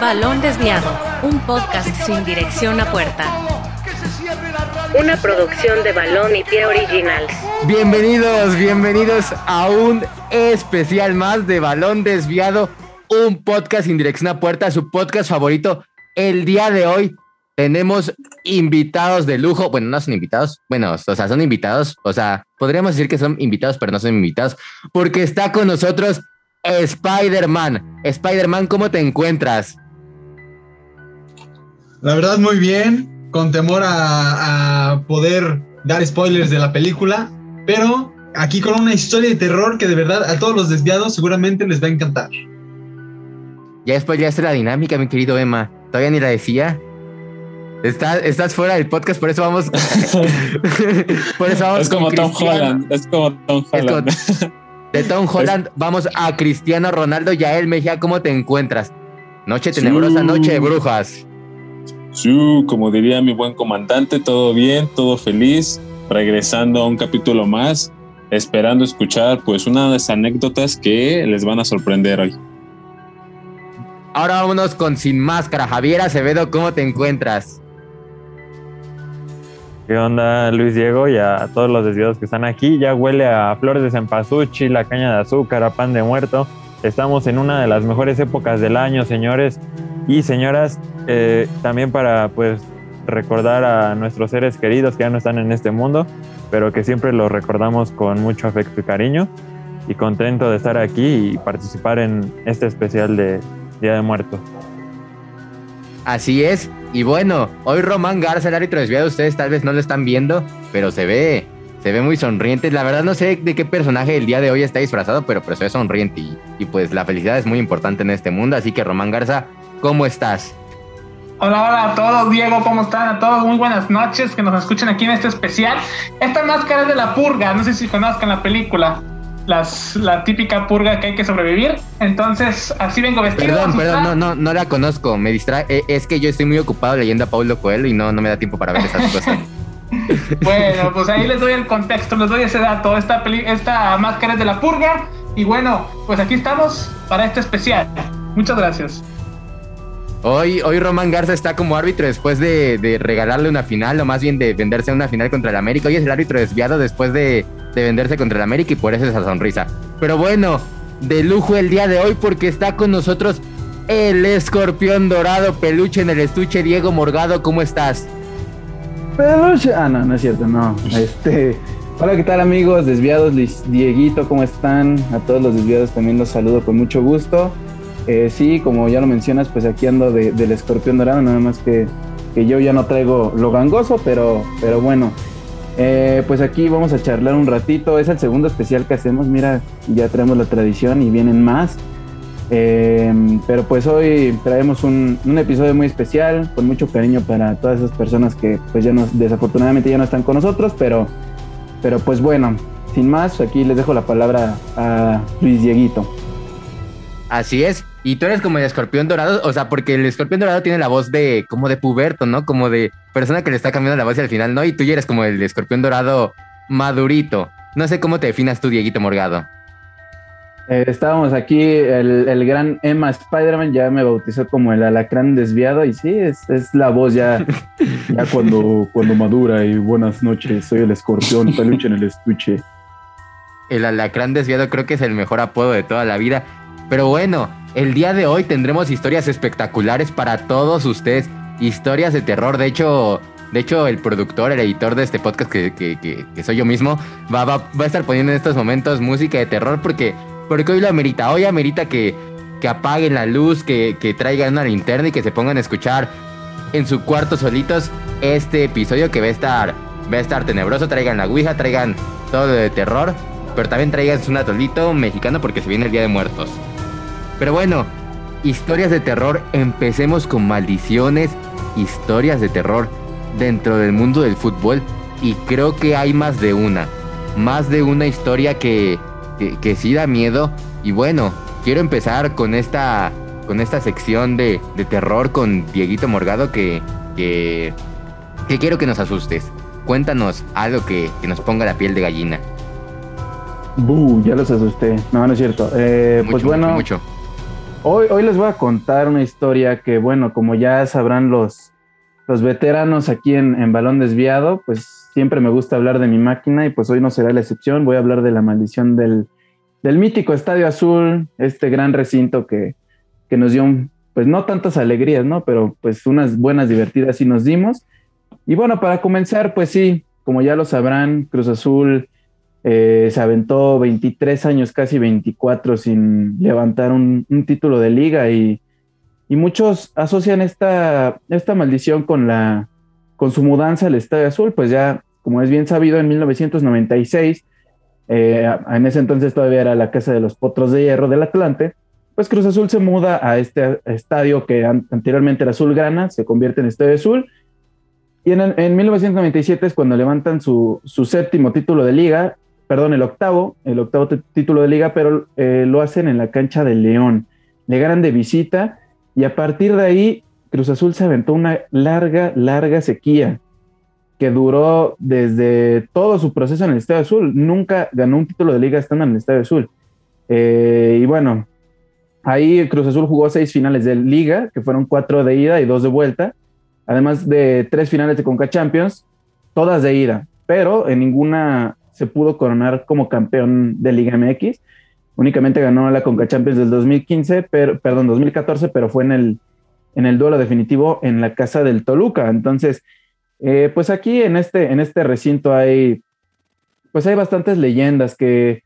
Balón Desviado, un podcast sin dirección a puerta. Una producción de Balón y Pie Originals. Bienvenidos, bienvenidos a un especial más de Balón Desviado, un podcast sin dirección a puerta, su podcast favorito. El día de hoy tenemos invitados de lujo. Bueno, no son invitados. Bueno, o sea, son invitados. O sea, podríamos decir que son invitados, pero no son invitados. Porque está con nosotros Spider-Man. Spider-Man, ¿cómo te encuentras? La verdad, muy bien. Con temor a, poder dar spoilers de la película. Pero aquí con una historia de terror que de verdad a todos los desviados seguramente les va a encantar. Ya después ya la dinámica, mi querido Emma. Todavía ni la decía. Estás, estás fuera del podcast, por eso vamos. por eso vamos. Es como Tom Holland. Es como Tom Holland. de Tom Holland, vamos a Cristiano Ronaldo. Yael Mejía, ¿cómo te encuentras? Noche tenebrosa, noche de brujas. Sí, como diría mi buen comandante, todo bien, todo feliz, regresando a un capítulo más, esperando escuchar pues una de las anécdotas que les van a sorprender hoy. Ahora vámonos con Sin Máscara. Javier Acevedo, ¿cómo te encuentras? ¿Qué onda, Luis Diego? Y a todos los desviados que están aquí. Ya huele a flores de cempasúchil, la caña de azúcar, a pan de muerto. Estamos en una de las mejores épocas del año, señores y señoras. Eh, también para, pues, recordar a nuestros seres queridos que ya no están en este mundo, pero que siempre los recordamos con mucho afecto y cariño. Y contento de estar aquí y participar en este especial de Día de Muertos. Así es. Y bueno, hoy Román Garza, el árbitro desviado, ustedes tal vez no lo están viendo, pero se ve, se ve muy sonriente. La verdad no sé de qué personaje el día de hoy está disfrazado, pero, pero se ve sonriente. Y, pues la felicidad es muy importante en este mundo. Así que Román Garza, ¿cómo estás? Hola, hola a todos, Diego, ¿cómo están? A todos, muy buenas noches, que nos escuchen aquí en este especial. Esta máscara es de la purga, no sé si conozcan la película las, la típica purga que hay que sobrevivir. Entonces, así vengo vestido. Perdón, perdón, no, no, no la conozco. Me distrae. Eh, es que yo estoy muy ocupado leyendo a Paulo Coelho y no, no me da tiempo para ver esas cosas. Bueno, pues ahí les doy el contexto, les doy ese dato. Esta, esta máscara es de la purga. Y bueno, pues aquí estamos para este especial. Muchas gracias. Hoy, hoy Román Garza está como árbitro después de, regalarle una final, o más bien de venderse una final contra el América. Hoy es el árbitro desviado después de, de venderse contra el América y por eso esa sonrisa. Pero bueno, de lujo el día de hoy porque está con nosotros el escorpión dorado peluche en el estuche, Diego Morgado, ¿cómo estás? Peluche, ah, no, no es cierto, no. Este, hola, ¿qué tal amigos desviados? Dieguito, ¿cómo están? A todos los desviados también los saludo con mucho gusto. Eh, sí, como ya lo mencionas, pues aquí ando del escorpión dorado, nada más que, que yo ya no traigo lo gangoso, pero, pero bueno, eh, pues aquí vamos a charlar un ratito. Es el segundo especial que hacemos. Mira, ya traemos la tradición y vienen más. Eh, pero pues hoy traemos un, episodio muy especial, con mucho cariño para todas esas personas que pues ya nos, desafortunadamente ya no están con nosotros, pero, pero pues bueno, sin más, aquí les dejo la palabra a Luis Dieguito. Así es. Y tú eres como el escorpión dorado, o sea, porque el escorpión dorado tiene la voz de, como de puberto, ¿no? Como de persona que le está cambiando la voz al final, ¿no? Y tú ya eres como el escorpión dorado madurito. No sé cómo te definas tú, Dieguito Morgado. Eh, estábamos aquí, el, gran Emma Spider-Man ya me bautizó como el alacrán desviado y sí, es, la voz ya, ya cuando, cuando madura y buenas noches, soy el escorpión, peluche en el estuche. El alacrán desviado creo que es el mejor apodo de toda la vida. Pero bueno, el día de hoy tendremos historias espectaculares para todos ustedes. Historias de terror. De hecho, de hecho el productor, el editor de este podcast, que, soy yo mismo, va, va, a estar poniendo en estos momentos música de terror porque, porque hoy lo amerita. Hoy amerita que, que apaguen la luz, que, que traigan una linterna y que se pongan a escuchar en su cuarto solitos este episodio que va a estar, va a estar tenebroso. Traigan la Ouija, traigan todo de terror, pero también traigan un atolito mexicano porque se viene el Día de Muertos. Pero bueno, historias de terror, empecemos con maldiciones, historias de terror dentro del mundo del fútbol y creo que hay más de una, más de una historia que, que, sí da miedo y bueno, quiero empezar con esta, con esta sección de, de terror con Dieguito Morgado que, que, que, quiero que nos asustes. Cuéntanos algo que, que nos ponga la piel de gallina. Buh, ya los asusté. No, no es cierto. Eh, pues bueno. mucho hoy, hoy les voy a contar una historia que, bueno, como ya sabrán los, los veteranos aquí en, en Balón Desviado, pues siempre me gusta hablar de mi máquina y pues hoy no será la excepción. Voy a hablar de la maldición del, del mítico Estadio Azul, este gran recinto que, que nos dio, pues no tantas alegrías, ¿no? Pero pues unas buenas divertidas sí nos dimos. Y bueno, para comenzar, pues sí, como ya lo sabrán, Cruz Azul eh, se aventó 23 años, casi 24, sin levantar un, título de liga y, muchos asocian esta, esta maldición con, la, con su mudanza al Estadio Azul, pues ya, como es bien sabido, en 1996, eh, en ese entonces todavía era la Casa de los Potros de Hierro del Atlante, pues Cruz Azul se muda a este estadio que anteriormente era Azulgrana, se convierte en Estadio Azul, y en, en 1997 es cuando levantan su, su séptimo título de liga, perdón, el octavo, el octavo título de liga, pero eh, lo hacen en la cancha de León. Le ganan de visita y a partir de ahí Cruz Azul se aventó una larga, larga sequía que duró desde todo su proceso en el Estadio Azul. Nunca ganó un título de liga estando en el Estadio Azul. Eh, y bueno, ahí Cruz Azul jugó seis finales de liga, que fueron cuatro de ida y dos de vuelta, además de tres finales de Conca Champions, todas de ida, pero en ninguna se pudo coronar como campeón de Liga MX. Únicamente ganó la Conca Champions del 2015, pero, perdón, 2014, pero fue en el, en el duelo definitivo en la casa del Toluca. Entonces, eh, pues aquí en este, en este recinto hay, pues hay bastantes leyendas que,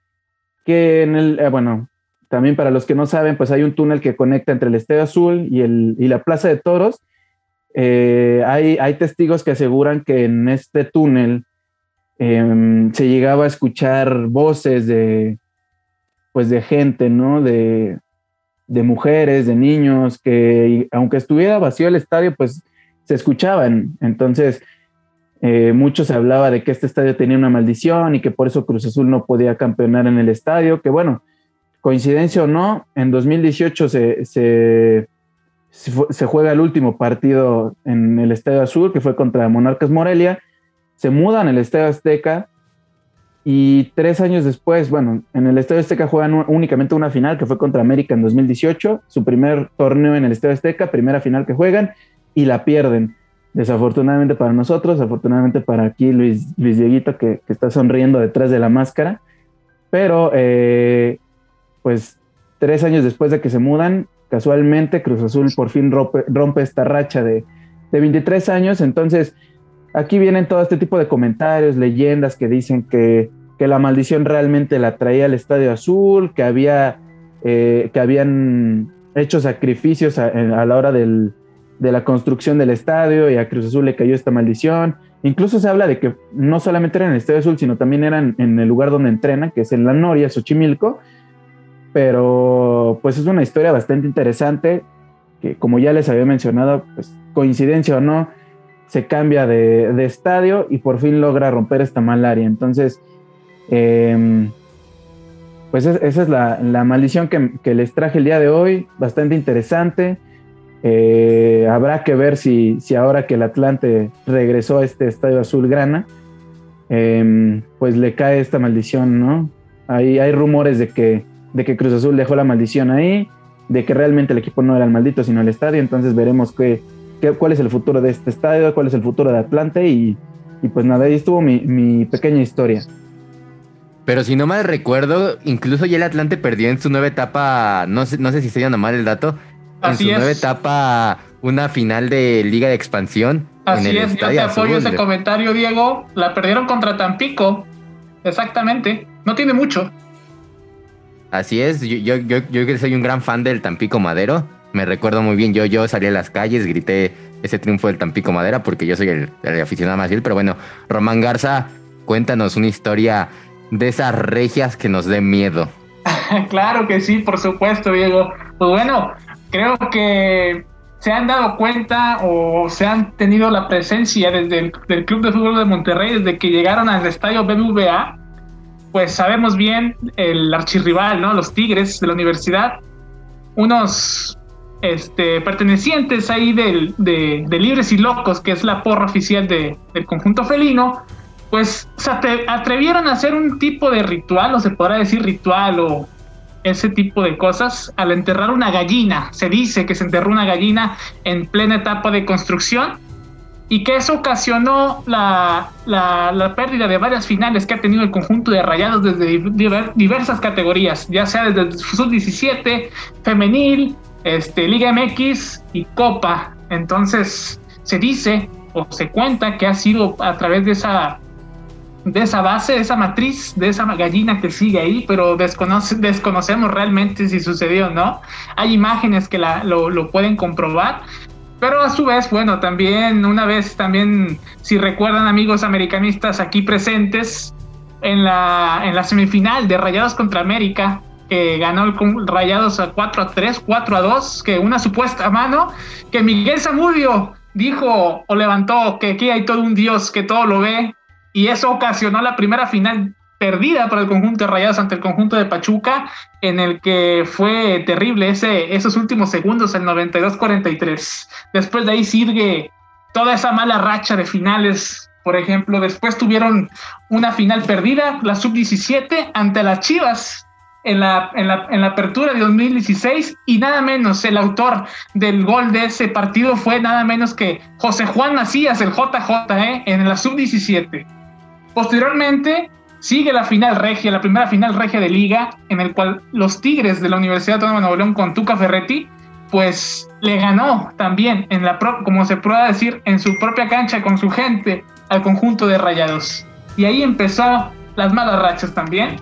que en el, eh, bueno, también para los que no saben, pues hay un túnel que conecta entre el Estadio Azul y, el, y la Plaza de Toros. Eh, hay, hay testigos que aseguran que en este túnel Em, se llegaba a escuchar voces de, pues de gente, ¿no? De, mujeres, de niños, que aunque estuviera vacío el estadio, pues se escuchaban. Entonces, eh, mucho se hablaba de que este estadio tenía una maldición y que por eso Cruz Azul no podía campeonar en el estadio, que bueno, coincidencia o no, en 2018 se, se, se juega el último partido en el Estadio Azul, que fue contra Monarcas Morelia, se mudan al Estadio Azteca y tres años después, bueno, en el Estadio Azteca juegan únicamente una final que fue contra América en 2018, su primer torneo en el Estadio Azteca, primera final que juegan y la pierden. Desafortunadamente para nosotros, afortunadamente para aquí Luis, Luis Dieguito que, está sonriendo detrás de la máscara, pero eh, pues tres años después de que se mudan, casualmente Cruz Azul por fin rompe, rompe esta racha de, de 23 años, entonces aquí vienen todo este tipo de comentarios, leyendas que dicen que, la maldición realmente la traía al Estadio Azul, que había eh, que habían hecho sacrificios a, la hora de la construcción del estadio y a Cruz Azul le cayó esta maldición. Incluso se habla de que no solamente era en el Estadio Azul, sino también eran en el lugar donde entrenan, que es en la Noria, Xochimilco. Pero pues es una historia bastante interesante, que como ya les había mencionado, pues coincidencia o no, se cambia de, estadio y por fin logra romper esta malaria. Entonces, em, pues esa es la, maldición que, les traje el día de hoy, bastante interesante. Eh, habrá que ver si, si, ahora que el Atlante regresó a este estadio azul grana, em, pues le cae esta maldición, ¿no? Hay, hay rumores de que, de que Cruz Azul dejó la maldición ahí, de que realmente el equipo no era el maldito, sino el estadio, entonces veremos qué, cuál es el futuro de este estadio, cuál es el futuro de Atlante y, pues nada, ahí estuvo mi, pequeña historia. Pero si no mal recuerdo, incluso ya el Atlante perdió en su nueva etapa, no sé, no sé si estoy dando mal el dato, en su nueva etapa una final de Liga de Expansión. Así es, yo te apoyo ese comentario, Diego. La perdieron contra Tampico, exactamente. No tiene mucho. Así es, yo, yo, yo, yo soy un gran fan del Tampico Madero me recuerdo muy bien, yo, yo salí a las calles, grité ese triunfo del Tampico Madera porque yo soy el, aficionado más fiel, pero bueno, Román Garza, cuéntanos una historia de esas regias que nos dé miedo. claro que sí, por supuesto, Diego. Pues bueno, creo que se han dado cuenta o se han tenido la presencia desde el Club de Fútbol de Monterrey, desde que llegaron al estadio BBVA, pues sabemos bien el archirrival, ¿no? Los Tigres de la universidad, unos este, pertenecientes ahí del, de, Libres y Locos, que es la porra oficial del conjunto felino, pues se atrevieron a hacer un tipo de ritual, o se podrá decir ritual, o ese tipo de cosas al enterrar una gallina. Se dice que se enterró una gallina en plena etapa de construcción y que eso ocasionó la, la, pérdida de varias finales que ha tenido el conjunto de rayados desde diversas categorías, ya sea desde el sub-17, femenil, este, Liga MX y Copa. Entonces se dice o se cuenta que ha sido a través de esa de esa base, de esa matriz, de esa gallina que sigue ahí, pero desconoce, desconocemos realmente si sucedió o no. Hay imágenes que la, lo, lo, pueden comprobar, pero a su vez, bueno, también una vez, también, si recuerdan amigos americanistas aquí presentes, en la, en la semifinal de Rayados contra América, que ganó el Rayados a 4 a 3, 4 a 2, que una supuesta mano, que Miguel Zamudio dijo o levantó que aquí hay todo un Dios que todo lo ve, y eso ocasionó la primera final perdida para el conjunto de Rayados ante el conjunto de Pachuca, en el que fue terrible ese, esos últimos segundos, el 92-43. Después de ahí sigue toda esa mala racha de finales. Por ejemplo, después tuvieron una final perdida, la sub-17, ante las Chivas, en la, en, la, en la, apertura de 2016 y nada menos el autor del gol de ese partido fue nada menos que José Juan Macías, el JJ, ¿eh? en la sub-17. Posteriormente sigue la final regia, la primera final regia de liga, en el cual los Tigres de la Universidad Autónoma de Nuevo León con Tuca Ferretti, pues le ganó también, en la como se puede decir, en su propia cancha con su gente al conjunto de Rayados. Y ahí empezó las malas rachas también.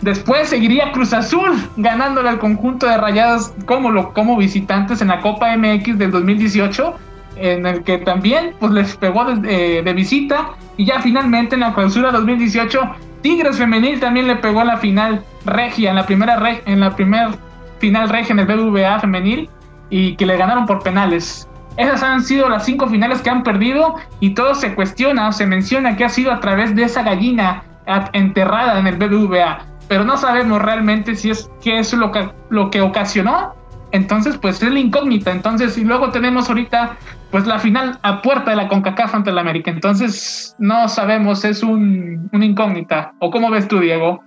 Después seguiría Cruz Azul ganándole al conjunto de Rayados como, lo, como visitantes en la Copa MX del 2018 en el que también pues les pegó de, de, visita y ya finalmente en la clausura 2018 Tigres femenil también le pegó a la final regia en la primera en la primera final regia en el BBVA femenil y que le ganaron por penales. Esas han sido las cinco finales que han perdido y todo se cuestiona o se menciona que ha sido a través de esa gallina enterrada en el BBVA, pero no sabemos realmente si es qué es lo que lo que ocasionó entonces, pues es la incógnita. Entonces, y luego tenemos ahorita, pues la final a puerta de la CONCACAF ante el América. Entonces, no sabemos, es un, una incógnita. ¿O cómo ves tú, Diego?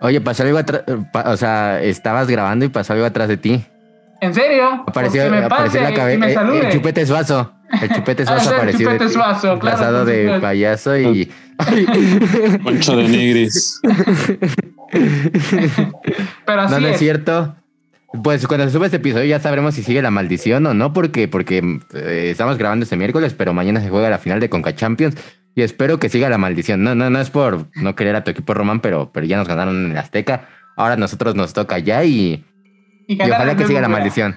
Oye, pasó algo atrás, o sea, estabas grabando y pasó algo atrás de ti. ¿En serio? Apareció, me apareció la cabeza. Eh, el, chupete suazo. El chupete suazo ah, apareció. El chupete suazo, claro. de payaso y. Poncho de negris. Pero así no, no es cierto. Pues cuando se sube este episodio ya sabremos si sigue la maldición o no, porque, porque eh, estamos grabando este miércoles, pero mañana se juega la final de Conca Champions y espero que siga la maldición. No, no, no es por no querer a tu equipo Román, pero, pero ya nos ganaron en el Azteca. Ahora a nosotros nos toca ya y, y, ojalá que siga la maldición.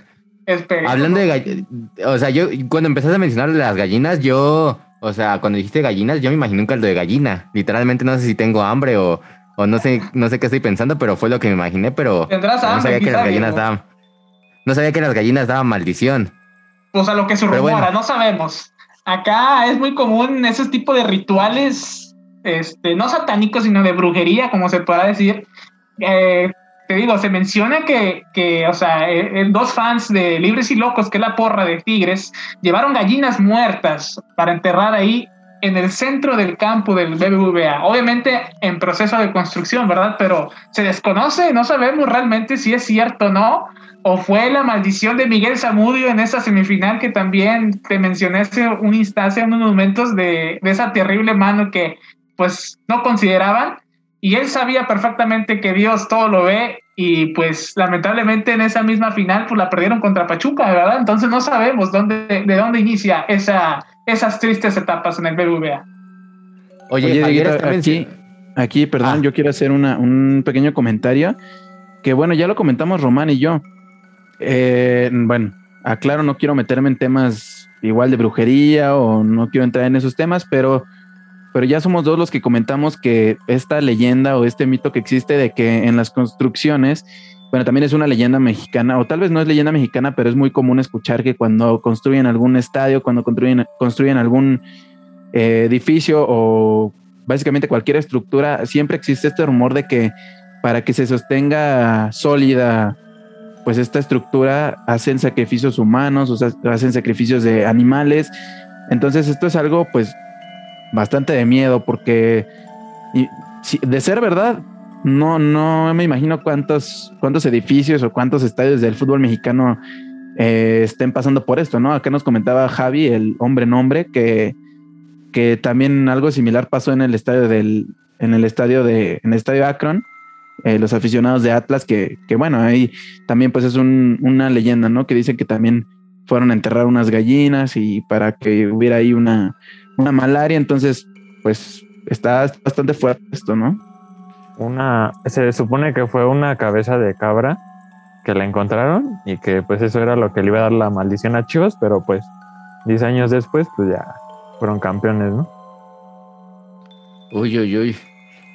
Hablando de gallinas, o sea, yo cuando empezaste a mencionar las gallinas, yo, o sea, cuando dijiste gallinas, yo me imaginé un caldo de gallina. Literalmente no sé si tengo hambre o o no sé, no sé qué estoy pensando, pero fue lo que me imaginé, pero no sabía que las gallinas daban. No sabía que las gallinas daban maldición. Pues a lo que se rumora, no sabemos. Acá es muy común ese tipo de rituales, este, no satánicos, sino de brujería, como se pueda decir. Eh, te digo, se menciona que, que o sea, eh, dos fans de Libres y Locos, que es la porra de Tigres, llevaron gallinas muertas para enterrar ahí en el centro del campo del BBVA. Obviamente en proceso de construcción, ¿verdad? Pero se desconoce, no sabemos realmente si es cierto o no, o fue la maldición de Miguel Zamudio en esa semifinal que también te mencioné hace un instante, unos momentos de, de esa terrible mano que pues no consideraban. Y él sabía perfectamente que Dios todo lo ve y pues lamentablemente en esa misma final pues la perdieron contra Pachuca, ¿verdad? Entonces no sabemos dónde, de dónde inicia esa, esas tristes etapas en el BBVA. Oye, aquí, aquí, perdón, ah. yo quiero hacer una, un pequeño comentario que bueno, ya lo comentamos Román y yo. Eh, bueno, aclaro, no quiero meterme en temas igual de brujería o no quiero entrar en esos temas, pero pero ya somos dos los que comentamos que esta leyenda o este mito que existe de que en las construcciones, bueno, también es una leyenda mexicana, o tal vez no es leyenda mexicana, pero es muy común escuchar que cuando construyen algún estadio, cuando construyen, construyen algún eh, edificio o básicamente cualquier estructura, siempre existe este rumor de que para que se sostenga sólida, pues esta estructura hacen sacrificios humanos, o sea, hacen sacrificios de animales. Entonces esto es algo pues bastante de miedo porque de ser verdad, no, no me imagino cuántos, cuántos edificios o cuántos estadios del fútbol mexicano eh, estén pasando por esto, ¿no? Acá nos comentaba Javi, el hombre nombre, que, que también algo similar pasó en el estadio del, en el estadio de, en el estadio Akron, eh, los aficionados de Atlas, que, que bueno, ahí también pues es un, una leyenda, ¿no? Que dicen que también fueron a enterrar unas gallinas y para que hubiera ahí una, una malaria, entonces pues está bastante fuerte esto, ¿no? Una, se supone que fue una cabeza de cabra que la encontraron y que pues eso era lo que le iba a dar la maldición a Chivas, pero pues 10 años después pues ya fueron campeones, ¿no? Uy, uy, uy.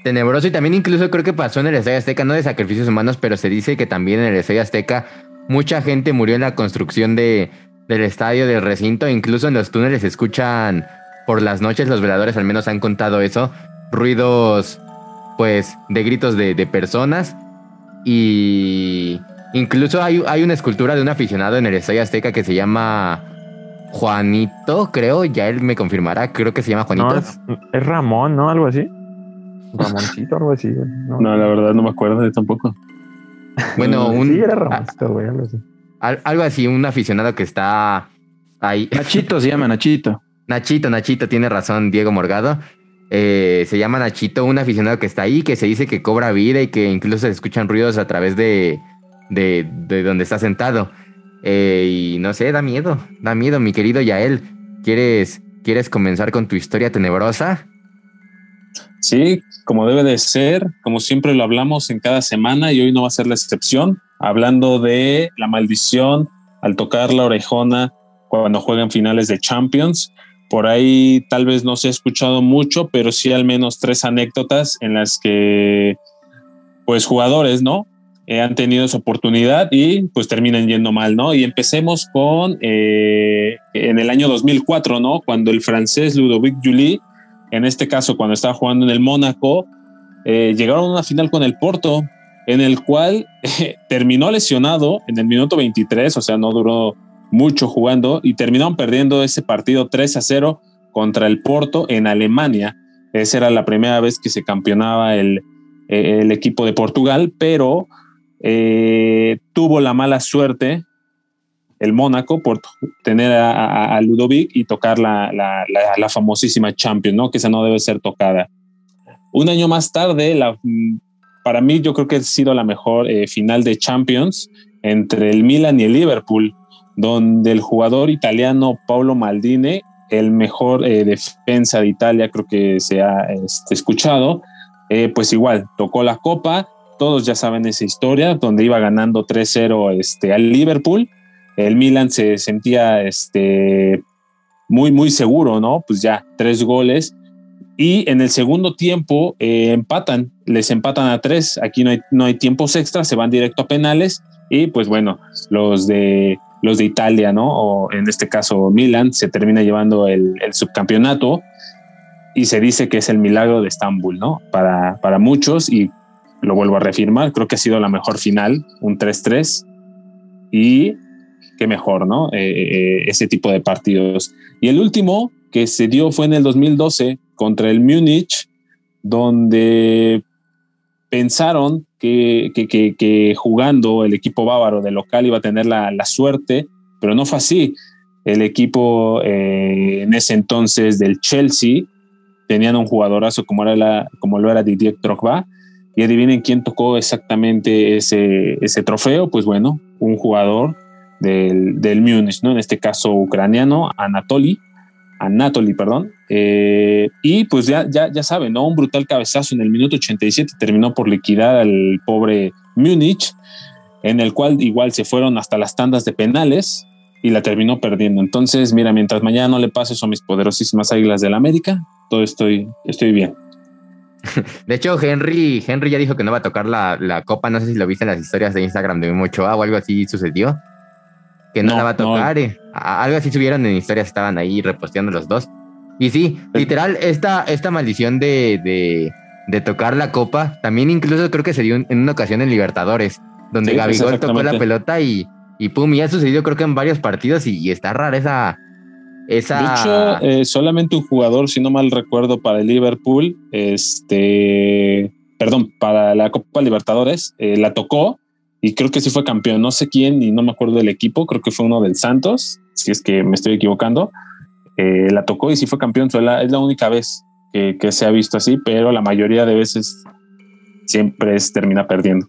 Tenebroso y también incluso creo que pasó en el Estadio Azteca, no de sacrificios humanos, pero se dice que también en el Estadio Azteca mucha gente murió en la construcción de, del estadio, del recinto, incluso en los túneles se escuchan por las noches, los veladores al menos han contado eso, ruidos pues de gritos de, de personas y incluso hay, hay, una escultura de un aficionado en el Estadio Azteca que se llama Juanito, creo, ya él me confirmará, creo que se llama Juanito. No, es, es, Ramón, ¿no? Algo así. Ramoncito, algo así. No, no la verdad no me acuerdo de tampoco. Bueno, un... Sí, era Ramoncito, güey, algo así. Algo así, un aficionado que está ahí. Nachito se llama, Nachito. Nachito, Nachito, tiene razón, Diego Morgado. Eh, se llama Nachito, un aficionado que está ahí, que se dice que cobra vida y que incluso se escuchan ruidos a través de, de, de donde está sentado. Eh, y no sé, da miedo, da miedo, mi querido Yael. ¿Quieres, ¿Quieres comenzar con tu historia tenebrosa? Sí, como debe de ser, como siempre lo hablamos en cada semana y hoy no va a ser la excepción, hablando de la maldición al tocar la orejona cuando juegan finales de Champions. Por ahí tal vez no se ha escuchado mucho, pero sí al menos tres anécdotas en las que, pues, jugadores, ¿no? Eh, han tenido esa oportunidad y pues terminan yendo mal, ¿no? Y empecemos con eh, en el año 2004, ¿no? Cuando el francés Ludovic Julie, en este caso cuando estaba jugando en el Mónaco, eh, llegaron a una final con el Porto, en el cual terminó lesionado en el minuto 23, o sea, no duró mucho jugando y terminaron perdiendo ese partido 3 a 0 contra el Porto en Alemania. Esa era la primera vez que se campeonaba el, el equipo de Portugal, pero eh, tuvo la mala suerte el Mónaco por tener a, Ludovic y tocar la, la, famosísima Champions, ¿no? que esa no debe ser tocada. Un año más tarde, para mí yo creo que ha sido la mejor eh, final de Champions entre el Milan y el Liverpool, donde el jugador italiano Paolo Maldini, el mejor eh, defensa de Italia, creo que se ha este, escuchado, eh, pues igual tocó la copa todos ya saben esa historia, donde iba ganando 3-0 este, al Liverpool. El Milan se sentía este, muy, muy seguro, ¿no? Pues ya, tres goles. Y en el segundo tiempo eh, empatan, les empatan a tres. Aquí no hay, no hay tiempos extras, se van directo a penales. Y pues bueno, los de, los de Italia, ¿no? O en este caso Milan, se termina llevando el, subcampeonato y se dice que es el milagro de Estambul, ¿no? Para, para muchos y lo vuelvo a reafirmar, creo que ha sido la mejor final, un 3-3 y qué mejor, ¿no? Eh, eh, ese tipo de partidos. Y el último que se dio fue en el 2012 contra el Múnich, donde pensaron que, que, jugando el equipo bávaro de local iba a tener la, la suerte, pero no fue así. El equipo eh, en ese entonces del Chelsea tenían un jugadorazo como, era la, como lo era Didier Drogba, y adivinen quién tocó exactamente ese, ese trofeo. Pues bueno, un jugador del, del Múnich, ¿no? En este caso ucraniano, Anatoly. Anatoly, perdón. Eh, y pues ya, ya, ya saben, ¿no? Un brutal cabezazo en el minuto 87 terminó por liquidar al pobre Múnich, en el cual igual se fueron hasta las tandas de penales y la terminó perdiendo. Entonces, mira, mientras mañana no le pase eso a mis poderosísimas águilas del América, todo estoy, estoy bien. De hecho, Henry, Henry ya dijo que no va a tocar la, la, copa. No sé si lo viste en las historias de Instagram de Memo Ochoa o algo así sucedió. Que no, no la va a tocar. No. Eh. Algo así subieron en historias, estaban ahí reposteando los dos. Y sí, literal, esta, esta maldición de, de, de, tocar la copa también incluso creo que se dio en una ocasión en Libertadores, donde sí, Gabigol tocó la pelota y, y pum, y ha sucedido creo que en varios partidos y, y está rara esa, esa... De hecho, eh, solamente un jugador, si no mal recuerdo, para el Liverpool, este perdón, para la Copa Libertadores, eh, la tocó y creo que sí fue campeón. No sé quién y no me acuerdo del equipo, creo que fue uno del Santos, si es que me estoy equivocando. Eh, la tocó y sí fue campeón. es la única vez que, que, se ha visto así, pero la mayoría de veces siempre es, termina perdiendo.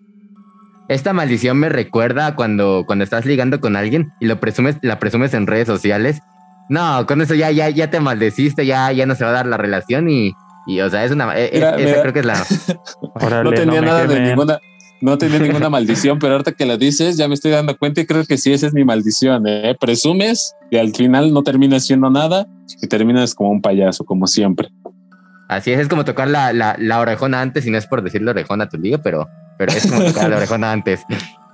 Esta maldición me recuerda cuando, cuando estás ligando con alguien y lo presumes, la presumes en redes sociales. No, con eso ya, ya, ya te maldeciste, ya, ya no se va a dar la relación y, y o sea, es una. E, esa creo que es la. no tenía nada de ninguna. No tenía ninguna maldición, pero ahorita que la dices, ya me estoy dando cuenta y creo que sí, esa es mi maldición. ¿eh? Presumes y al final no terminas siendo nada y terminas como un payaso, como siempre. Así es, es como tocar la, la, la orejona antes, y no es por decirle orejona a tu pero, pero es como tocar la orejona antes.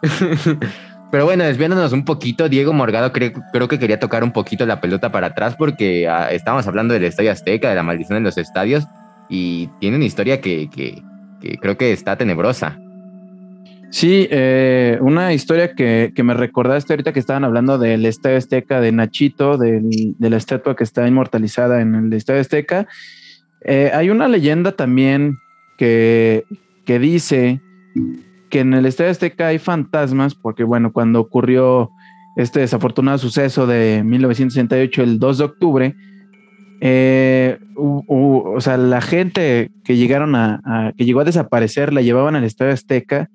Pero bueno, desviándonos un poquito, Diego Morgado creo, creo que quería tocar un poquito la pelota para atrás porque ah, estábamos hablando del Estadio Azteca, de la maldición en los estadios, y tiene una historia que, que, creo que está tenebrosa. Sí, eh, una historia que, que, me recordaste ahorita que estaban hablando del Estadio Azteca de Nachito, de la estatua que está inmortalizada en el Estadio Azteca. Eh, hay una leyenda también que, que dice que en el Estadio Azteca hay fantasmas, porque bueno, cuando ocurrió este desafortunado suceso de 1968, el 2 de octubre, eh, o sea, la gente que llegaron a, que llegó a desaparecer la llevaban al Estadio Azteca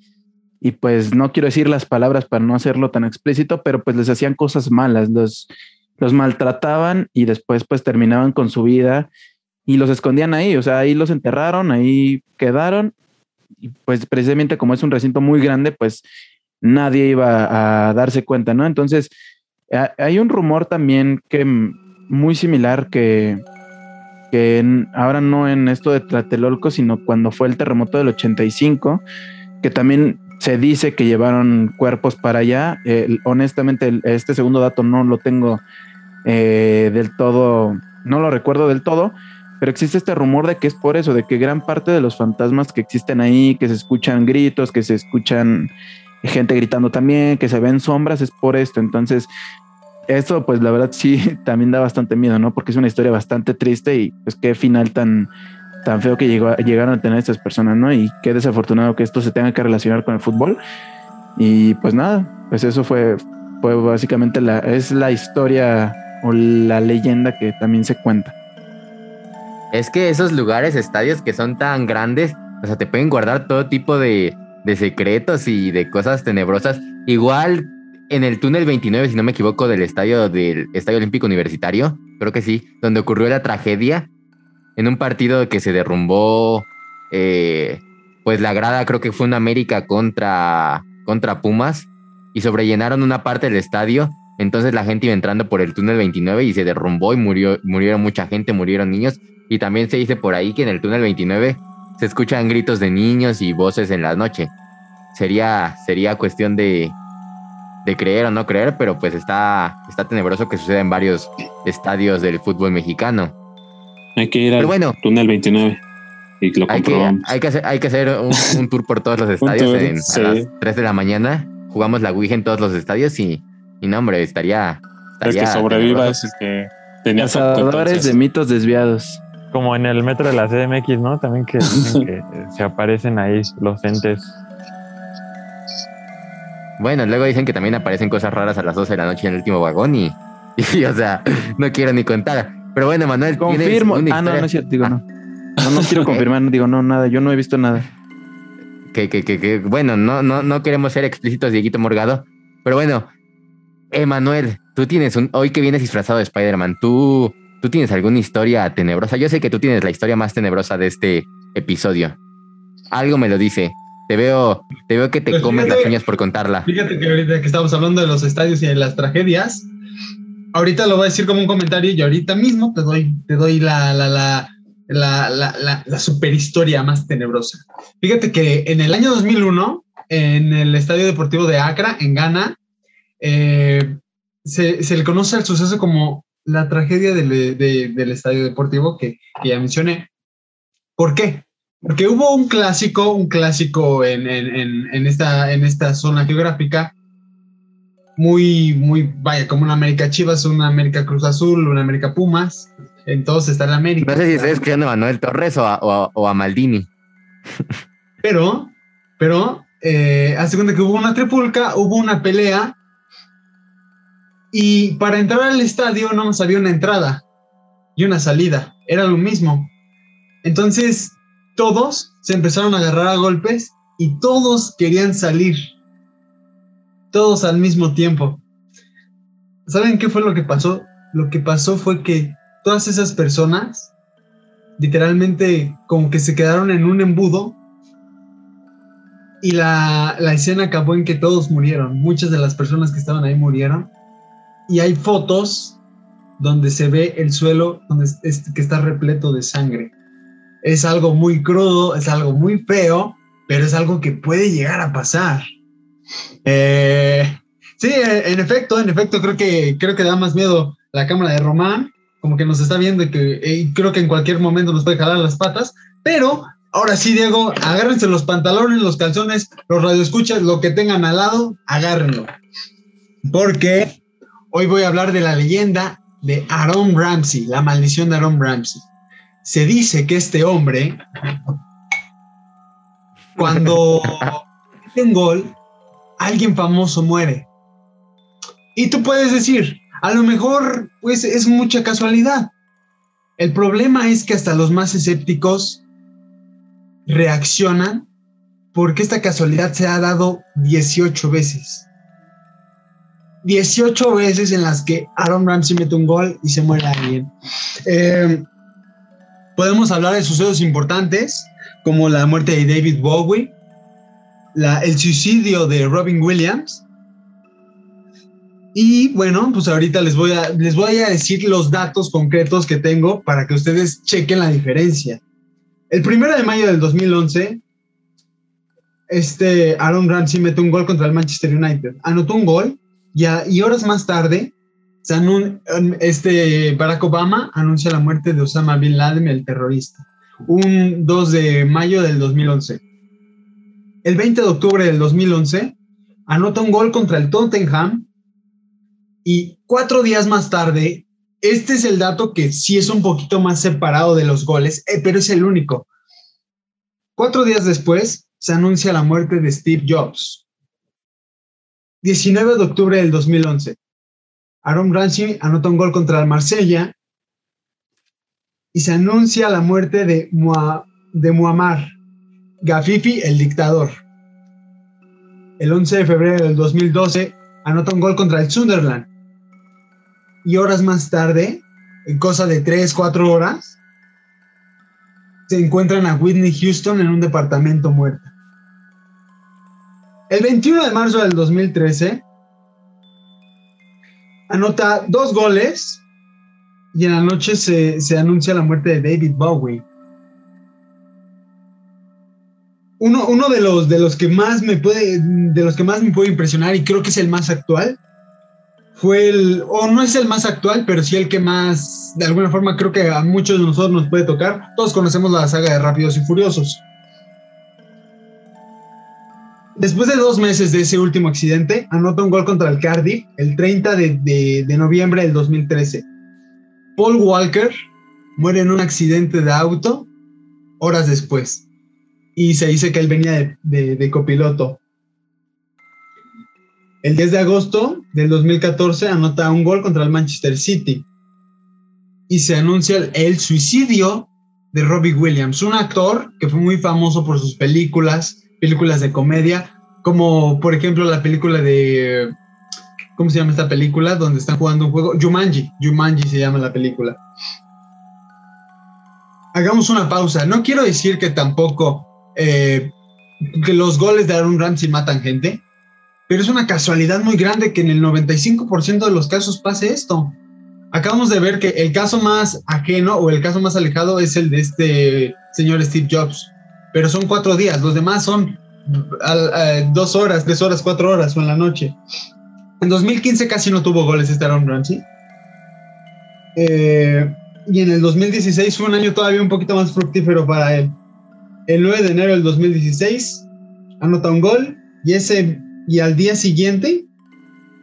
y pues no quiero decir las palabras para no hacerlo tan explícito, pero pues les hacían cosas malas, los, los maltrataban y después pues terminaban con su vida y los escondían ahí, o sea, ahí los enterraron, ahí quedaron y pues precisamente como es un recinto muy grande, pues nadie iba a darse cuenta, ¿no? Entonces, hay un rumor también que muy similar que, que ahora no en esto de Tlatelolco, sino cuando fue el terremoto del 85, que también se dice que llevaron cuerpos para allá. honestamente, este segundo dato no lo tengo eh, del todo, no lo recuerdo del todo, pero existe este rumor de que es por eso, de que gran parte de los fantasmas que existen ahí, que se escuchan gritos, que se escuchan gente gritando también, que se ven sombras, es por esto. Entonces, esto pues la verdad sí también da bastante miedo, ¿no? Porque es una historia bastante triste y pues qué final tan, tan feo que llegó, llegaron a tener estas personas, ¿no? Y qué desafortunado que esto se tenga que relacionar con el fútbol. Y pues nada, pues eso fue, fue básicamente la, es la historia o la leyenda que también se cuenta. Es que esos lugares, estadios que son tan grandes, o sea, te pueden guardar todo tipo de, secretos y de cosas tenebrosas. Igual en el túnel 29, si no me equivoco, del estadio del Estadio Olímpico Universitario, creo que sí, donde ocurrió la tragedia, en un partido que se derrumbó, eh, pues la grada creo que fue una América contra, contra Pumas, y sobrellenaron una parte del estadio, entonces la gente iba entrando por el túnel 29 y se derrumbó y murió, murieron mucha gente, murieron niños, y también se dice por ahí que en el túnel 29 se escuchan gritos de niños y voces en la noche. Sería, sería cuestión de, de creer o no creer, pero pues está, está tenebroso que suceda en varios estadios del fútbol mexicano. Hay que ir al túnel 29 y lo hay que, hay que hacer, hay que hacer un, tour por todos los estadios a las 3 de la mañana. Jugamos la Ouija en todos los estadios y, y no, hombre, estaría. estaría el que sobreviva es el que tenía de mitos desviados. Como en el metro de la CDMX, ¿no? También que, se aparecen ahí los entes. Bueno, luego dicen que también aparecen cosas raras a las 12 de la noche en el último vagón y, y o sea, no quiero ni contar. Pero bueno, Manuel, confirmo. Ah, no, no es cierto, digo, no. No, no quiero confirmar, no digo, no, nada, yo no he visto nada. Que, que, que, que bueno, no, no, no queremos ser explícitos, Dieguito Morgado, pero bueno, Emanuel, tú tienes un, hoy que vienes disfrazado de Spider-Man, tú ¿Tú tienes alguna historia tenebrosa? Yo sé que tú tienes la historia más tenebrosa de este episodio. Algo me lo dice. Te veo, te veo que te pues comes las uñas por contarla. Fíjate que ahorita que estamos hablando de los estadios y de las tragedias, ahorita lo voy a decir como un comentario y ahorita mismo te doy, te doy la, la, la, la, la, la super historia más tenebrosa. Fíjate que en el año 2001, en el Estadio Deportivo de Accra, en Ghana, eh, se, le conoce el suceso como la tragedia del, estadio deportivo que, ya mencioné. ¿Por qué? Porque hubo un clásico, un clásico en, esta, en esta zona geográfica, muy, muy, vaya, como una América Chivas, una América Cruz Azul, una América Pumas, entonces está en América. No sé si estoy escuchando a Manuel Torres o a, o a Maldini. Pero, pero, eh, hace cuenta que hubo una tripulca, hubo una pelea y para entrar al estadio no más había una entrada y una salida, era lo mismo. Entonces, todos se empezaron a agarrar a golpes y todos querían salir. Todos al mismo tiempo. ¿Saben qué fue lo que pasó? Lo que pasó fue que todas esas personas literalmente como que se quedaron en un embudo y la, la, escena acabó en que todos murieron. Muchas de las personas que estaban ahí murieron. Y hay fotos donde se ve el suelo donde que está repleto de sangre. Es algo muy crudo, es algo muy feo, pero es algo que puede llegar a pasar. Eh, sí, en efecto, en efecto, creo que, creo que da más miedo la cámara de Román, como que nos está viendo y creo que en cualquier momento nos puede jalar las patas, pero ahora sí, Diego, agárrense los pantalones, los calzones, los radioescuchas, lo que tengan al lado, agárrenlo. Porque hoy voy a hablar de la leyenda de Aaron Ramsey, la maldición de Aaron Ramsey. Se dice que este hombre, cuando mete un gol, alguien famoso muere. Y tú puedes decir, a lo mejor pues es mucha casualidad. El problema es que hasta los más escépticos reaccionan porque esta casualidad se ha dado 18 veces. 18 veces en las que Aaron Ramsey mete un gol y se muere alguien. Eh, podemos hablar de sucesos importantes como la muerte de David Bowie, el suicidio de Robin Williams. Y bueno, pues ahorita les voy, a, les voy a decir los datos concretos que tengo para que ustedes chequen la diferencia. El primero de mayo del 2011, este Aaron Ramsey mete un gol contra el Manchester United. Anotó un gol y horas más tarde, este Barack Obama anuncia la muerte de Osama Bin Laden, el terrorista, un 2 de mayo del 2011. El 20 de octubre del 2011, anota un gol contra el Tottenham y cuatro días más tarde, este es el dato que sí es un poquito más separado de los goles, eh, pero es el único. Cuatro días después, se anuncia la muerte de Steve Jobs, 19 de octubre del 2011. Aaron Ramsey anota un gol contra el Marsella y se anuncia la muerte de, de Muammar Gafifi, el dictador. El 11 de febrero del 2012 anota un gol contra el Sunderland. Y horas más tarde, en cosa de 3, 4 horas, se encuentran a Whitney Houston en un departamento muerta. El 21 de marzo del 2013 anota dos goles y en la noche se, anuncia la muerte de David Bowie. Uno, de los de los que más me puede de los que más me puede impresionar y creo que es el más actual fue el o no es el más actual pero sí el que más de alguna forma creo que a muchos de nosotros nos puede tocar. Todos conocemos la saga de Rápidos y Furiosos. Después de dos meses de ese último accidente, anota un gol contra el Cardiff el 30 de, noviembre del 2013. Paul Walker muere en un accidente de auto horas después y se dice que él venía de, de, copiloto. El 10 de agosto del 2014 anota un gol contra el Manchester City y se anuncia el suicidio de Robbie Williams, un actor que fue muy famoso por sus películas, películas de comedia, como por ejemplo la película de, ¿cómo se llama esta película? Donde están jugando un juego, Jumanji, Jumanji se llama la película. Hagamos una pausa. No quiero decir que tampoco eh, que los goles de Aaron Ramsey matan gente, pero es una casualidad muy grande que en el 95% de los casos pase esto. Acabamos de ver que el caso más ajeno o el caso más alejado es el de este señor Steve Jobs pero son cuatro días, los demás son dos horas, tres horas, cuatro horas o en la noche. En 2015 casi no tuvo goles este Aaron Ramsey. Eh, y en el 2016 fue un año todavía un poquito más fructífero para él. El 9 de enero del 2016 anota un gol y, ese, y al día siguiente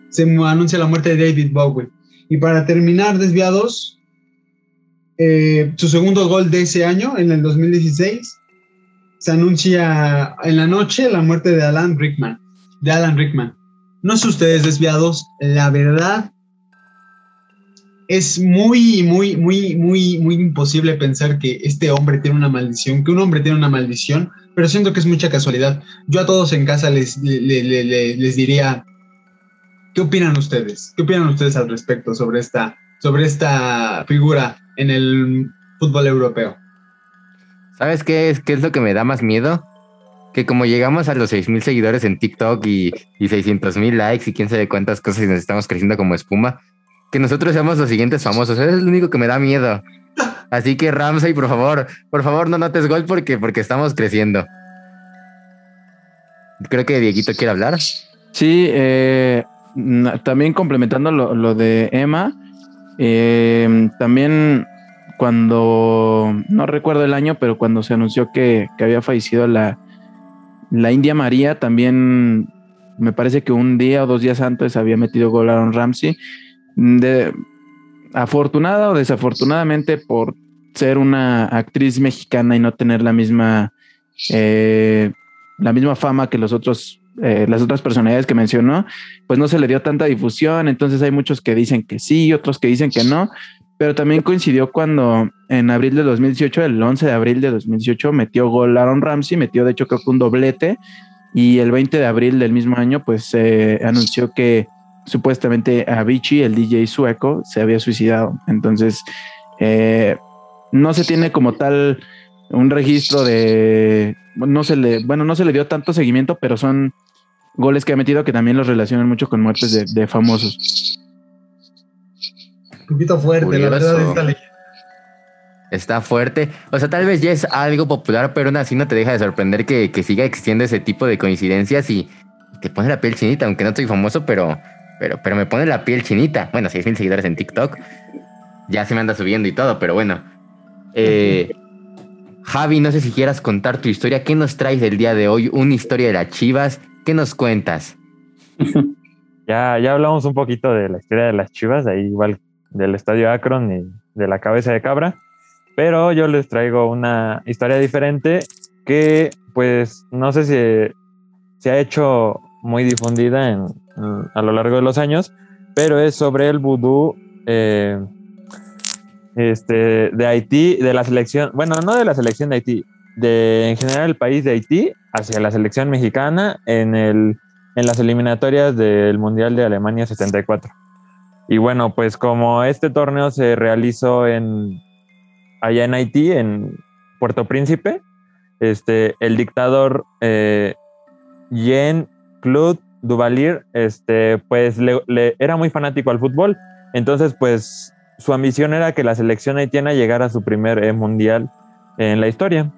se anuncia la muerte de David Bowie. Y para terminar, desviados, eh, su segundo gol de ese año, en el 2016, se anuncia en la noche la muerte de Alan Rickman. De Alan Rickman. No sé ustedes desviados, la verdad es muy, muy, muy, muy, muy imposible pensar que este hombre tiene una maldición, que un hombre tiene una maldición, pero siento que es mucha casualidad. Yo a todos en casa les, diría, ¿qué opinan ustedes? ¿Qué opinan ustedes al respecto sobre esta, sobre esta figura en el fútbol europeo? ¿Sabes qué es, qué es lo que me da más miedo? Que como llegamos a los 6.000 seguidores en TikTok y, y 600.000 likes y quién sabe cuántas cosas y nos estamos creciendo como espuma, que nosotros seamos los siguientes famosos. Es lo único que me da miedo. Así que Ramsey, por favor, por favor no notes gol porque, porque estamos creciendo. Creo que Dieguito quiere hablar. Sí, eh, también complementando lo, de Emma, eh, también cuando, no recuerdo el año, pero cuando se anunció que, había fallecido la, la India María, también me parece que un día o dos días antes había metido gol Aaron Ramsey. De, afortunada o desafortunadamente por ser una actriz mexicana y no tener la misma eh, la misma fama que los otros eh, las otras personalidades que mencionó, pues no se le dio tanta difusión. Entonces hay muchos que dicen que sí, otros que dicen que no. Pero también coincidió cuando en abril de 2018, el 11 de abril de 2018, metió gol Aaron Ramsey, metió de hecho creo que un doblete. Y el 20 de abril del mismo año, pues se anunció que supuestamente Avicii, el DJ sueco, se había suicidado. Entonces, eh, no se tiene como tal un registro de, no se le, bueno, no se le dio tanto seguimiento, pero son goles que ha metido que también los relacionan mucho con muertes de, famosos. Un poquito fuerte, la verdad, está Está fuerte. O sea, tal vez ya es algo popular, pero aún así no te deja de sorprender que, que siga existiendo ese tipo de coincidencias y te pone la piel chinita, aunque no soy famoso, pero, pero, pero me pone la piel chinita. Bueno, 6.000 seguidores en TikTok. Ya se me anda subiendo y todo, pero bueno. Eh, Javi, no sé si quieras contar tu historia. ¿Qué nos traes el día de hoy? Una historia de las Chivas. ¿Qué nos cuentas? ya, ya hablamos un poquito de la historia de las Chivas, ahí igual del Estadio Akron y de la cabeza de cabra. Pero yo les traigo una historia diferente que, pues, no sé si se ha hecho muy difundida en, a lo largo de los años, pero es sobre el vudú eh, este, de Haití, de la selección, bueno, no de la selección de Haití, de en general el país de Haití hacia la selección mexicana en, el, en las eliminatorias del Mundial de Alemania 74. Y bueno, pues como este torneo se realizó en, allá en Haití, en Puerto Príncipe, este, el dictador eh, Jean-Claude Duvalier, este, pues le, era muy fanático al fútbol. Entonces, pues su ambición era que la selección haitiana llegara a su primer eh, mundial en la historia.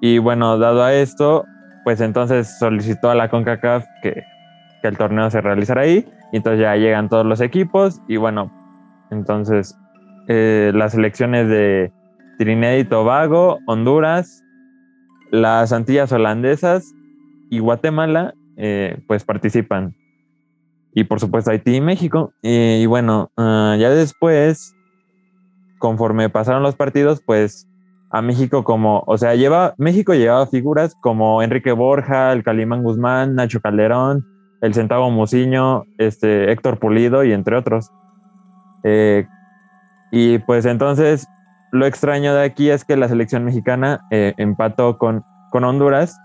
Y bueno, dado a esto, pues entonces solicitó a la CONCACAF que, que el torneo se realizara ahí. Y entonces ya llegan todos los equipos. Y bueno, entonces eh, las selecciones de Trinidad y Tobago, Honduras, las Antillas holandesas y Guatemala, eh, pues participan y por supuesto Haití y México. Y, bueno, ah, ya después, conforme pasaron los partidos, pues a México como, o sea, lleva, México llevaba figuras como Enrique Borja, el Calimán Guzmán, Nacho Calderón, el Centavo Musiño, este, Héctor Pulido y entre otros. Eh, y pues entonces lo extraño de aquí es que la selección mexicana eh, empató con, con Honduras.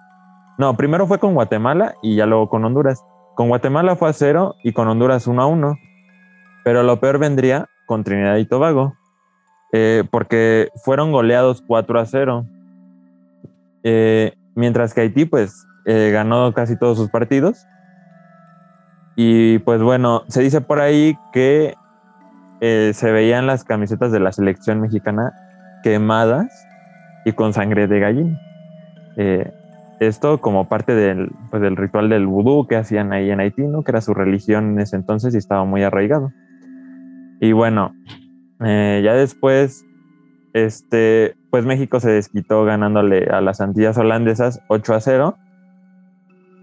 No, primero fue con Guatemala y ya luego con Honduras. Con Guatemala fue a cero y con Honduras 1 a 1. Pero lo peor vendría con Trinidad y Tobago, eh, porque fueron goleados 4 a 0. Eh, mientras que Haití, pues, eh, ganó casi todos sus partidos. Y pues bueno, se dice por ahí que se veían las camisetas de la selección mexicana quemadas y con sangre de gallina. Esto como parte del, pues, del ritual del vudú que hacían ahí en Haití, ¿no? que era su religión en ese entonces y estaba muy arraigado. Y bueno, eh, ya después, este, pues México se desquitó ganándole a las Antillas holandesas 8 a 0,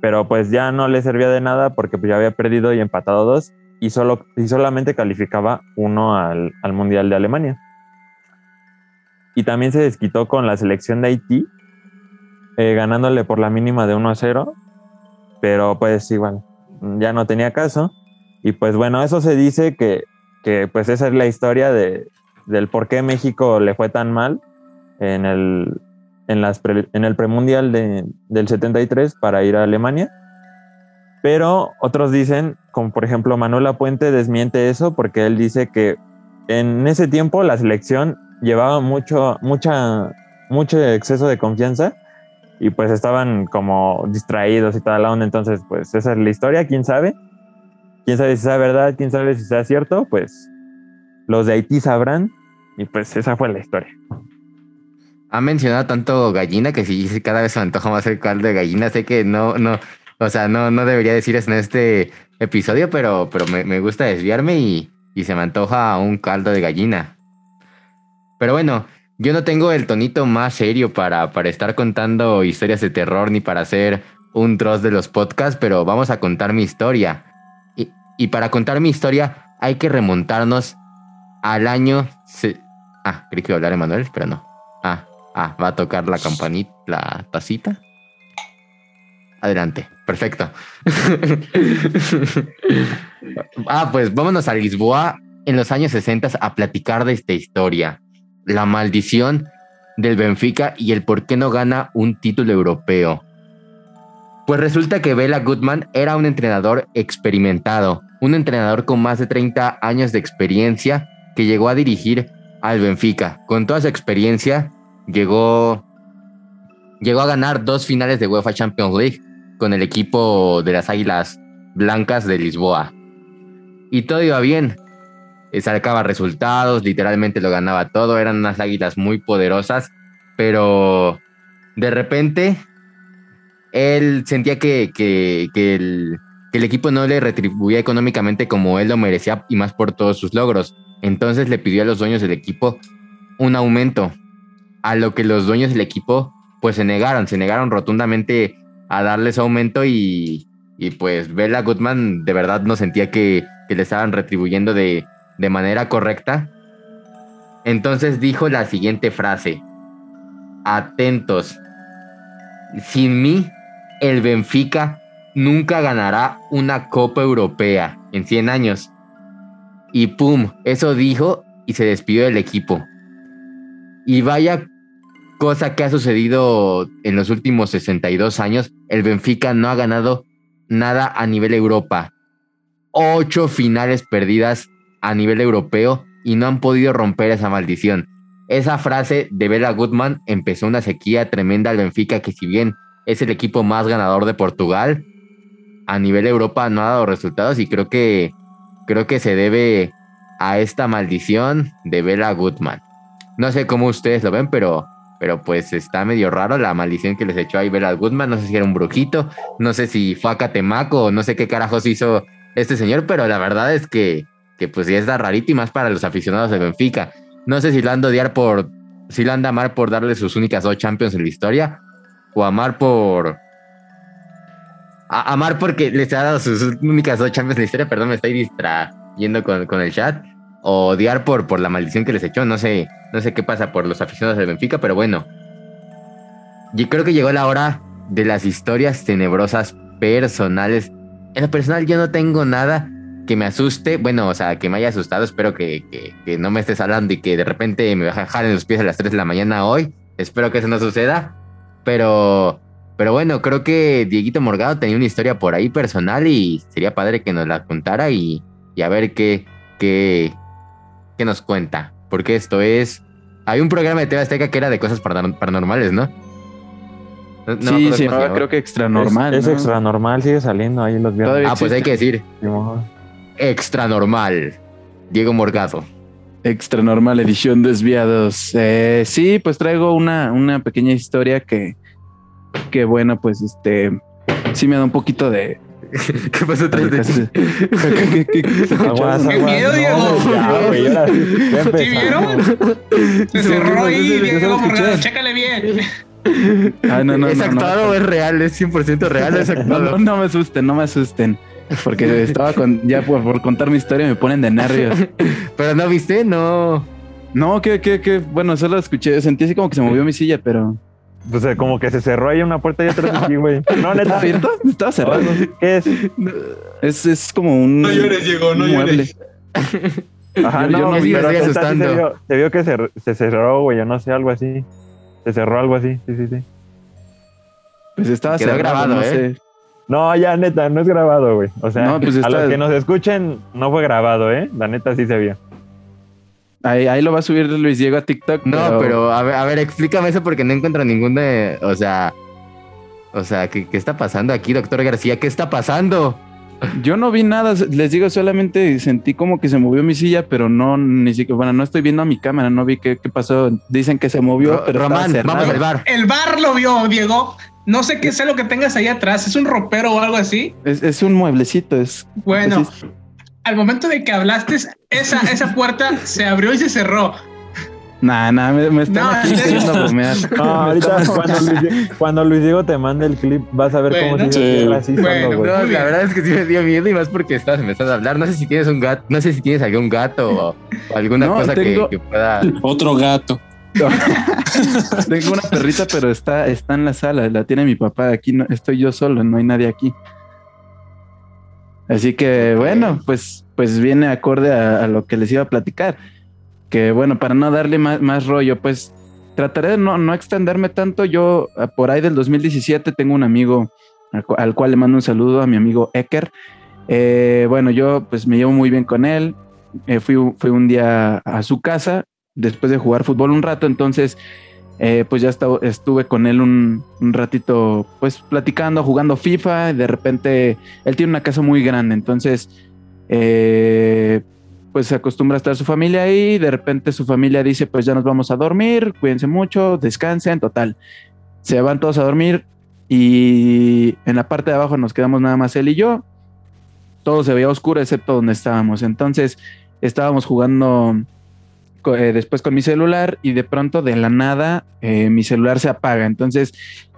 pero pues ya no le servía de nada porque pues, ya había perdido y empatado dos y, solo, y solamente calificaba uno al, al Mundial de Alemania. Y también se desquitó con la selección de Haití, eh, ganándole por la mínima de 1 a 0, pero pues igual, ya no tenía caso. Y pues bueno, eso se dice que, pues esa es la historia de, del por qué México le fue tan mal en el, en las en el premundial de, del 73 para ir a Alemania. Pero otros dicen, como por ejemplo Manuela Puente desmiente eso porque él dice que en ese tiempo la selección llevaba mucho, mucha, mucho exceso de confianza y pues estaban como distraídos y toda la onda. Entonces, pues esa es la historia, quién sabe. Quién sabe si sea verdad, quién sabe si sea cierto, pues los de Haití sabrán. Y pues esa fue la historia. Ha mencionado tanto gallina que si cada vez se antoja más el caldo de gallina. Sé que no, no, o sea, no, no debería decir eso en este episodio, pero, pero me, me gusta desviarme y, y se me antoja un caldo de gallina. Pero bueno, yo no tengo el tonito más serio para, para estar contando historias de terror ni para hacer un troz de los podcasts, pero vamos a contar mi historia. Y, y para contar mi historia hay que remontarnos al año... Ah, creí que hablar Emanuel, pero no. Ah, ah, va a tocar la campanita, la tacita. Adelante, perfecto. ah, pues vámonos a Lisboa en los años 60 a platicar de esta historia. La maldición del Benfica y el por qué no gana un título europeo. Pues resulta que Bela Goodman era un entrenador experimentado, un entrenador con más de 30 años de experiencia que llegó a dirigir al Benfica. Con toda su experiencia, llegó, llegó a ganar dos finales de UEFA Champions League con el equipo de las Águilas Blancas de Lisboa. Y todo iba bien. Sacaba resultados, literalmente lo ganaba todo. Eran unas águilas muy poderosas, pero de repente él sentía que, que, el, que el equipo no le retribuía económicamente como él lo merecía y más por todos sus logros. Entonces le pidió a los dueños del equipo un aumento, a lo que los dueños del equipo pues se negaron, se negaron rotundamente a darles aumento y, pues Bella Goodman de verdad no sentía que le estaban retribuyendo de, de manera correcta. Entonces dijo la siguiente frase, atentos, sin mí el Benfica nunca ganará una Copa Europea en 100 años. Y pum, eso dijo y se despidió del equipo. Y vaya cosa que ha sucedido en los últimos 62 años, el Benfica no ha ganado nada a nivel Europa. Ocho finales perdidas a nivel europeo y no han podido romper esa maldición. Esa frase de Bela Goodman empezó una sequía tremenda al Benfica que si bien es el equipo más ganador de Portugal, a nivel Europa no ha dado resultados y creo que creo que se debe a esta maldición de Bela Goodman. No sé cómo ustedes lo ven, pero, pero pues está medio raro la maldición que les echó ahí Bela Goodman. No sé si era un brujito, no sé si fue a Catemaco no sé qué carajos hizo este señor, pero la verdad es que, que pues ya está rarito y más para los aficionados de Benfica. No sé si lo han de odiar por, si lo han de amar por darle sus únicas dos Champions en la historia, o amar por, amar porque les ha dado sus únicas dos Champions en la historia, perdón, me estoy distrayendo con, con el chat, o odiar por, por la maldición que les echó, no sé, no sé qué pasa por los aficionados de Benfica, pero bueno. Yo creo que llegó la hora de las historias tenebrosas personales. En lo personal yo no tengo nada que me asuste, bueno, o sea, que me haya asustado, espero que, que, que no me estés hablando y que de repente me bajen en los pies a las 3 de la mañana hoy, espero que eso no suceda, pero pero bueno, creo que Dieguito Morgado tenía una historia por ahí personal y sería padre que nos la contara y, y a ver qué, qué, qué nos cuenta. Porque esto es. Hay un programa de TV Azteca que era de cosas paranormales, ¿no? No, no sí, sí, no, creo que extra normal. Es, es extra normal, sigue saliendo ahí los viernes. Ah, pues hay que decir. Extra normal. Diego Morgado. Extra normal, edición desviados. Eh, sí, pues traigo una, una pequeña historia que que bueno, pues este sí me da un poquito de. ¿Qué pasó atrás de ti? ¿Qué miedo, Diego? ¿Sí vieron? Se cerró ahí, Diego Morgado. Chécale bien. Ah, no, no, ¿Es no, actuado no. o es real? ¿Es 100% real? ¿Es No, actuado? no, no me asusten, no me asusten. Porque estaba con, ya por, por contar mi historia me ponen de nervios. Pero no viste, no. No, que, que, que, bueno, solo escuché, sentí así como que se movió mi silla, pero Pues eh, como que se cerró ahí una puerta y atrás de aquí, güey. No, neta. ¿Está abierto? Estaba cerrado. ¿Qué es? Es, es como un. No llores, Diego, no llores. Ajá, Yo- yo no, no vi, pero sigue asustando. se, vio, se vio que se, se cerró, güey, yo no sé, algo así. Se cerró algo así, sí, sí, sí. Pues estaba Quedó cerrado, grabado, no ¿eh? sé. No, ya, neta, no es grabado, güey. O sea, No, pues a los que nos escuchen, no fue grabado, ¿eh? La neta sí se vio. Ahí, ahí lo va a subir Luis Diego a TikTok. No, pero a ver, a ver, explícame eso porque no encuentro ningún de. O sea. O sea, ¿qué, qué está pasando aquí, doctor García? ¿Qué está pasando? Yo no vi nada, les digo, solamente sentí como que se movió mi silla, pero no, ni siquiera, bueno, no estoy viendo a mi cámara, no vi qué, qué pasó. Dicen que se movió, Ro- pero Román, vamos al bar. El bar lo vio, Diego. No sé qué sea lo que tengas ahí atrás. ¿Es un ropero o algo así? Es, es un mueblecito, es. Bueno, es- al momento de que hablaste, esa, esa puerta se abrió y se cerró. Nah, nah, me, me están No, aquí queriendo bromear. No, ahorita cuando Luis, cuando Luis Diego te mande el clip, vas a ver cómo se Sí. así Bueno, solo. No, la verdad es que sí me dio miedo y más porque estabas empezando a hablar. No sé si tienes un gato, no sé si tienes algún gato o, o alguna No, cosa que, pueda. Otro gato. Tengo una perrita, pero está, está en la sala, la tiene mi papá. Aquí no, estoy yo solo, no hay nadie aquí. Así que bueno, pues, pues viene acorde a, a lo que les iba a platicar. Que bueno, para no darle más, más rollo, pues trataré de no, no extenderme tanto. Yo ah, por ahí del 2017 tengo un amigo al, cu- al cual le mando un saludo a mi amigo Ecker. Eh, bueno, yo pues me llevo muy bien con él. Eh, fui, fui un día a su casa después de jugar fútbol un rato, entonces eh, pues ya estuve con él un, ratito pues platicando, jugando FIFA. y de repente él tiene una casa muy grande, entonces eh, pues se acostumbra a estar su familia ahí. De repente su familia dice pues ya nos vamos a dormir, cuídense mucho, descansen, total. Se van todos a dormir y en la parte de abajo nos quedamos nada más él y yo. Todo se veía oscuro excepto donde estábamos. Entonces estábamos jugando eh, después con mi celular y de pronto de la nada eh, mi celular se apaga. Entonces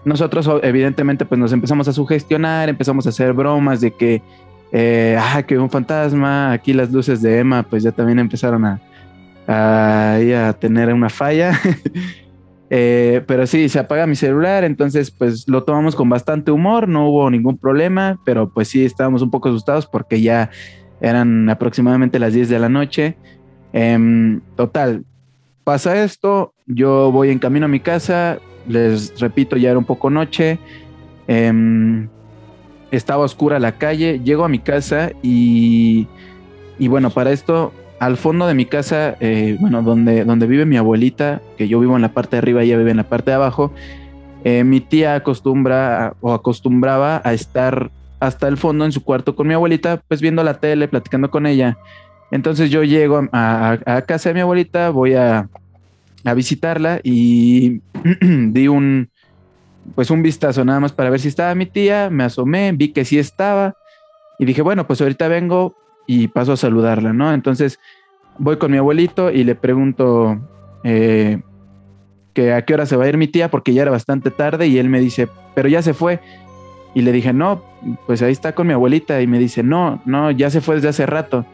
nosotros evidentemente pues nos empezamos a sugestionar, empezamos a hacer bromas de que, eh, ah, que un fantasma, aquí las luces de Emma pues ya también empezaron a, a, a tener una falla. Pero sí, se apaga mi celular, entonces pues lo tomamos con bastante humor, no hubo ningún problema, pero pues sí estábamos un poco asustados porque ya eran aproximadamente las 10 de la noche. Em, total, pasa esto, yo voy en camino a mi casa, les repito, ya era un poco noche, em, estaba oscura la calle, llego a mi casa y, y bueno, para esto, al fondo de mi casa, eh, bueno, donde, donde vive mi abuelita, que yo vivo en la parte de arriba, ella vive en la parte de abajo, eh, mi tía acostumbra o acostumbraba a estar hasta el fondo en su cuarto con mi abuelita, pues viendo la tele, platicando con ella. Entonces yo llego a, casa de mi abuelita, voy a, a visitarla y di un, pues un vistazo nada más para ver si estaba mi tía, me asomé, vi que sí estaba y dije, bueno, pues ahorita vengo y paso a saludarla, ¿no? Entonces voy con mi abuelito y le pregunto eh, que a qué hora se va a ir mi tía porque ya era bastante tarde y él me dice, pero ya se fue. Y le dije, no, pues ahí está con mi abuelita y me dice, no, no, ya se fue desde hace rato.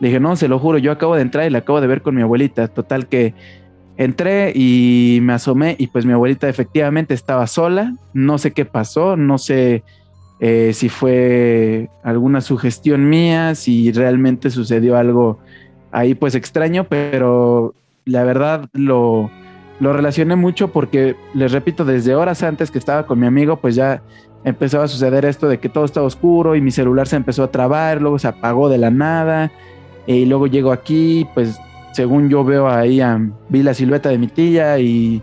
Le dije, no, se lo juro, yo acabo de entrar y la acabo de ver con mi abuelita. Total que entré y me asomé y pues mi abuelita efectivamente estaba sola. No sé qué pasó, no sé eh, si fue alguna sugestión mía, si realmente sucedió algo ahí pues extraño, pero la verdad lo, lo relacioné mucho porque les repito, desde horas antes que estaba con mi amigo, pues ya empezaba a suceder esto de que todo estaba oscuro y mi celular se empezó a trabar, luego se apagó de la nada y luego llego aquí, pues según yo veo ahí, vi la silueta de mi tía y,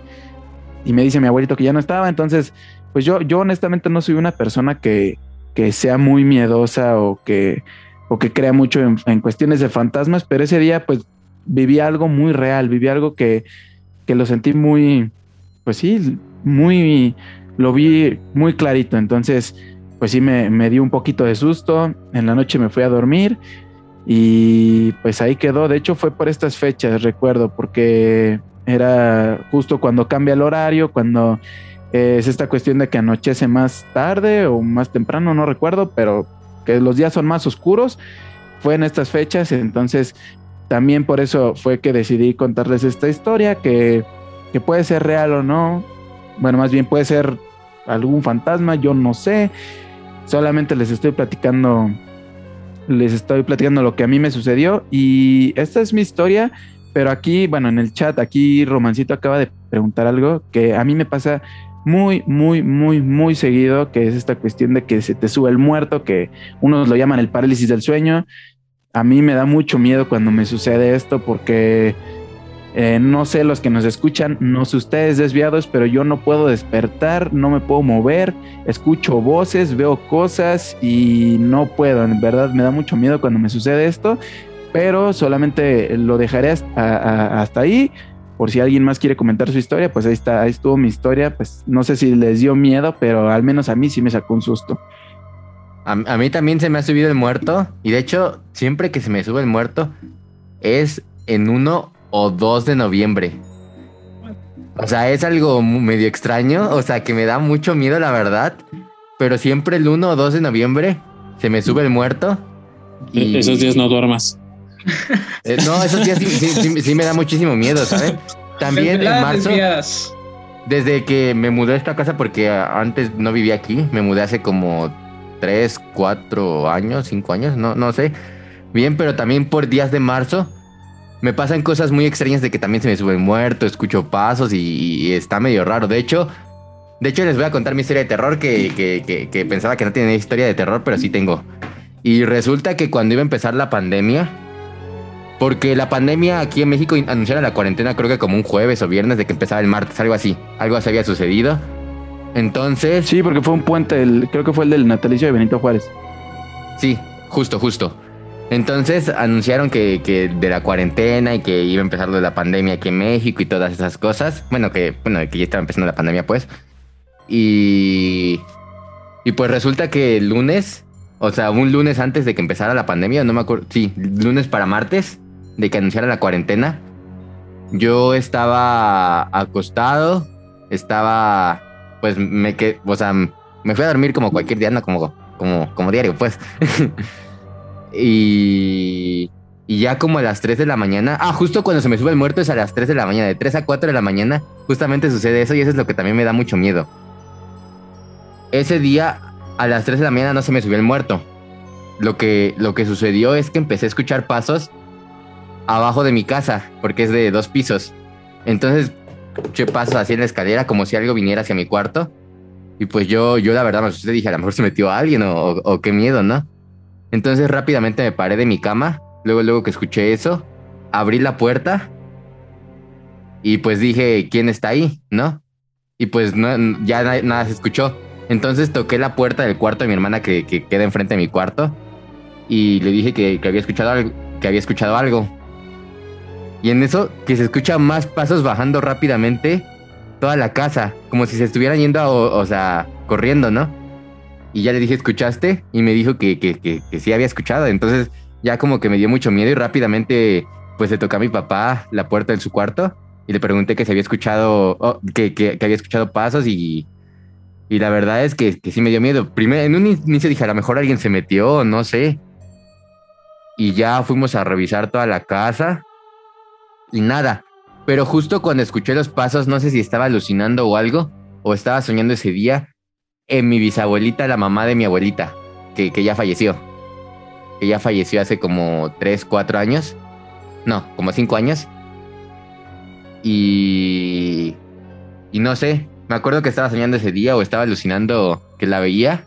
y me dice mi abuelito que ya no estaba, entonces pues yo, yo honestamente no soy una persona que, que sea muy miedosa o que, o que crea mucho en, en cuestiones de fantasmas, pero ese día pues viví algo muy real, viví algo que, que lo sentí muy, pues sí, muy, lo vi muy clarito, entonces pues sí me, me dio un poquito de susto, en la noche me fui a dormir y pues ahí quedó, de hecho fue por estas fechas, recuerdo, porque era justo cuando cambia el horario, cuando eh, es esta cuestión de que anochece más tarde o más temprano, no recuerdo, pero que los días son más oscuros. Fue en estas fechas, entonces también por eso fue que decidí contarles esta historia, que, que puede ser real o no. bueno, más bien puede ser algún fantasma, yo no sé. Solamente les estoy platicando, les estoy platicando lo que a mí me sucedió y esta es mi historia, pero aquí, bueno, en el chat, aquí Romancito acaba de preguntar algo que a mí me pasa muy, muy, muy, muy seguido, que es esta cuestión de que se te sube el muerto, que unos lo llaman el parálisis del sueño. A mí me da mucho miedo cuando me sucede esto porque eh, no sé los que nos escuchan, no sé ustedes desviados, pero yo no puedo despertar, no me puedo mover, escucho voces, veo cosas y no puedo. En verdad me da mucho miedo cuando me sucede esto, pero solamente lo dejaré hasta, ahí. Por si alguien más quiere comentar su historia, pues ahí está, ahí estuvo mi historia. Pues no sé si les dio miedo, pero al menos a mí sí me sacó un susto. A mí también se me ha subido el muerto. Y de hecho, siempre que se me sube el muerto, es en uno o 2 de noviembre. O sea, es algo medio extraño, o sea, que me da mucho miedo, la verdad. Pero siempre el 1 o 2 de noviembre se me sube el muerto. Y... Esos días no duermas. Eh, no, esos días sí, sí, sí, me da muchísimo miedo, ¿sabes? También en marzo, desde que me mudé a esta casa, porque antes no vivía aquí, me mudé hace como 3, 4 años, 5 años, no, no sé. Bien, pero también por días de marzo me pasan cosas muy extrañas de que también se me sube muerto, escucho pasos y, está medio raro. De hecho, de hecho les voy a contar mi historia de terror que, pensaba que no tenía historia de terror, pero sí tengo. Y resulta que cuando iba a empezar la pandemia, porque la pandemia aquí en México anunciaron la cuarentena creo que como un jueves o viernes de que empezaba el martes, algo así. Algo así había sucedido. Entonces... Sí, porque fue un puente, el, creo que fue el del natalicio de Benito Juárez. Sí, justo, justo. Entonces anunciaron que, de la cuarentena y que iba a empezar lo de la pandemia aquí en México y todas esas cosas. Bueno, que, bueno, que ya estaba empezando la pandemia, pues. Y. Y pues resulta que el lunes, o sea, un lunes antes de que empezara la pandemia, no me acuerdo. Sí, lunes para martes, de que anunciara la cuarentena. Yo estaba acostado, estaba. Pues me quedé. O sea, me fui a dormir como cualquier día, no como, como, como diario, pues. Y, y ya como a las 3 de la mañana, ah, justo cuando se me sube el muerto es a las 3 de la mañana, de 3 a 4 de la mañana, justamente sucede eso y eso es lo que también me da mucho miedo. Ese día, a las 3 de la mañana no se me subió el muerto. Lo que, lo que sucedió es que empecé a escuchar pasos abajo de mi casa, porque es de dos pisos. Entonces, escuché pasos así en la escalera, como si algo viniera hacia mi cuarto. Y pues yo, yo la verdad me asusté, dije, a lo mejor se metió alguien o, o qué miedo, ¿no? Entonces rápidamente me paré de mi cama, luego luego que escuché eso, abrí la puerta y pues dije, ¿quién está ahí? ¿No? Y pues no, ya nada, se escuchó. Entonces toqué la puerta del cuarto de mi hermana que, queda enfrente de mi cuarto y le dije que, había escuchado algo, que había escuchado algo. Y en eso que se escucha más pasos bajando rápidamente toda la casa, como si se estuvieran yendo, o sea, corriendo, ¿no? Y ya le dije, ¿escuchaste? Y me dijo que, que, que, sí había escuchado. Entonces ya como que me dio mucho miedo y rápidamente pues le toqué a mi papá la puerta de su cuarto y le pregunté que se había escuchado, oh, que, que, había escuchado pasos y, y la verdad es que, que sí me dio miedo. Primero, en un inicio dije, a lo mejor alguien se metió, no sé. Y ya fuimos a revisar toda la casa y nada. Pero justo cuando escuché los pasos, no sé si estaba alucinando o algo, o estaba soñando ese día, en mi bisabuelita, la mamá de mi abuelita, que, ya falleció. Que ya falleció hace como 3, 4 años. No, como 5 años. Y. Y no sé. Me acuerdo que estaba soñando ese día o estaba alucinando que la veía.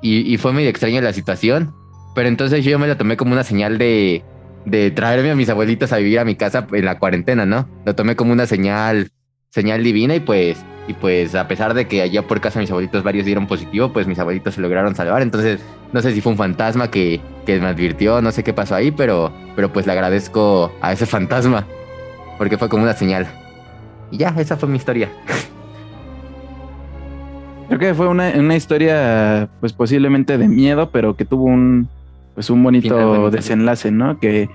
Y, y fue medio extraña la situación. Pero entonces yo me la tomé como una señal de, de traerme a mis abuelitos a vivir a mi casa en la cuarentena, ¿no? Lo tomé como una señal, señal divina y pues y pues a pesar de que allá por casa mis abuelitos varios dieron positivo, pues mis abuelitos se lograron salvar. Entonces no sé si fue un fantasma que, que me advirtió, no sé qué pasó ahí, pero, pero pues le agradezco a ese fantasma porque fue como una señal. Y ya, esa fue mi historia. Creo que fue una, una historia pues posiblemente de miedo, pero que tuvo un pues un bonito desenlace, ¿no? Que,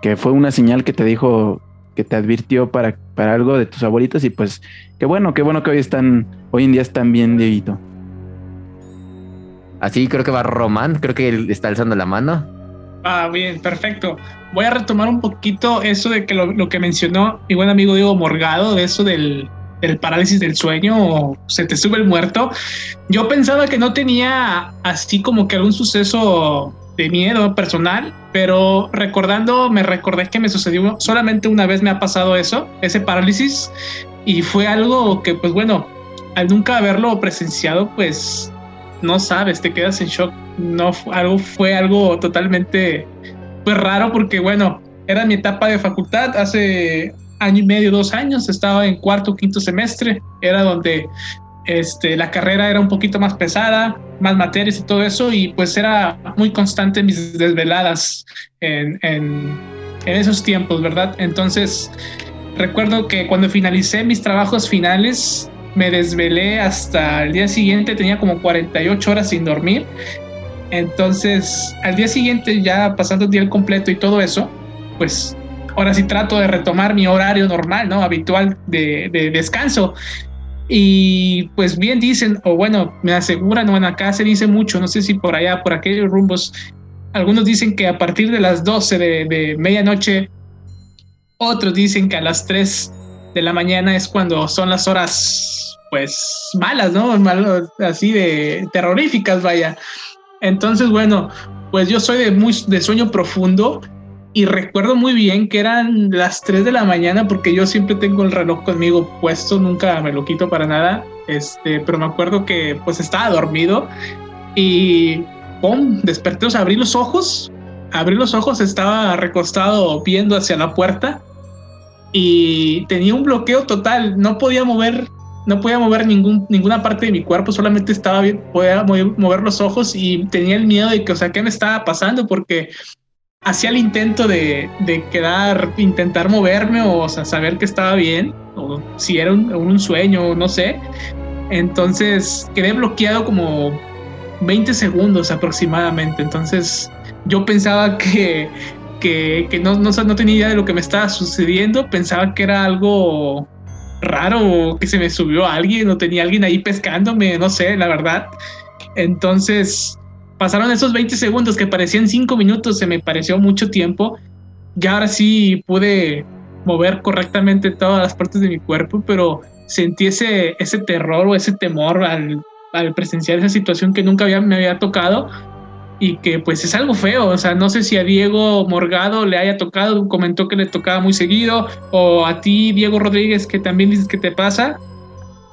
que fue una señal que te dijo que te advirtió para, para algo de tus abuelitos y pues qué bueno, qué bueno que hoy están, hoy en día están bien, Dieguito. Así creo que va Román, creo que él está alzando la mano. Ah, bien, perfecto. Voy a retomar un poquito eso de que lo, que mencionó mi buen amigo Diego Morgado, de eso del, del parálisis del sueño o se te sube el muerto. Yo pensaba que no tenía así como que algún suceso de miedo personal, pero recordando, me recordé que me sucedió solamente una vez me ha pasado eso, ese parálisis, y fue algo que, pues bueno, al nunca haberlo presenciado, pues no sabes, te quedas en shock. No, algo fue algo totalmente pues raro porque bueno, era mi etapa de facultad hace año y medio, dos años, estaba en cuarto, quinto semestre, era donde este, la carrera era un poquito más pesada, más materias y todo eso, y pues era muy constante mis desveladas en, en, en esos tiempos, ¿verdad? Entonces, recuerdo que cuando finalicé mis trabajos finales, me desvelé hasta el día siguiente, tenía como 48 horas sin dormir. Entonces, al día siguiente, ya pasando el día completo y todo eso, pues ahora sí trato de retomar mi horario normal, ¿no? Habitual de, de descanso. Y pues bien dicen, o bueno, me aseguran, bueno, acá se dice mucho, no sé si por allá, por aquellos rumbos, algunos dicen que a partir de las 12 de, de medianoche, otros dicen que a las 3 de la mañana es cuando son las horas, pues, malas, ¿no? Malas, así de terroríficas, vaya. Entonces, bueno, pues yo soy de, muy, de sueño profundo y recuerdo muy bien que eran las 3 de la mañana porque yo siempre tengo el reloj conmigo puesto, nunca me lo quito para nada, este, pero me acuerdo que pues estaba dormido y ¡pum! desperté, o sea, abrí los ojos, abrí los ojos, estaba recostado viendo hacia la puerta y tenía un bloqueo total, no podía mover no podía mover ningún, ninguna parte de mi cuerpo, solamente estaba bien, podía mover los ojos y tenía el miedo de que, o sea, ¿qué me estaba pasando? Porque hacía el intento de, de quedar, intentar moverme o, saber que estaba bien, o si era un, un sueño, no sé. Entonces quedé bloqueado como 20 segundos aproximadamente. Entonces yo pensaba que, que, que no, no, no, tenía idea de lo que me estaba sucediendo, pensaba que era algo raro, que se me subió alguien o tenía alguien ahí pescándome, no sé, la verdad. Entonces pasaron esos 20 segundos que parecían 5 minutos, se me pareció mucho tiempo. Ya ahora sí pude mover correctamente todas las partes de mi cuerpo, pero sentí ese, ese terror o ese temor al, al presenciar esa situación que nunca había, me había tocado y que pues es algo feo, o sea, no sé si a Diego Morgado le haya tocado, comentó que le tocaba muy seguido, o a ti, Diego Rodríguez, que también dices que te pasa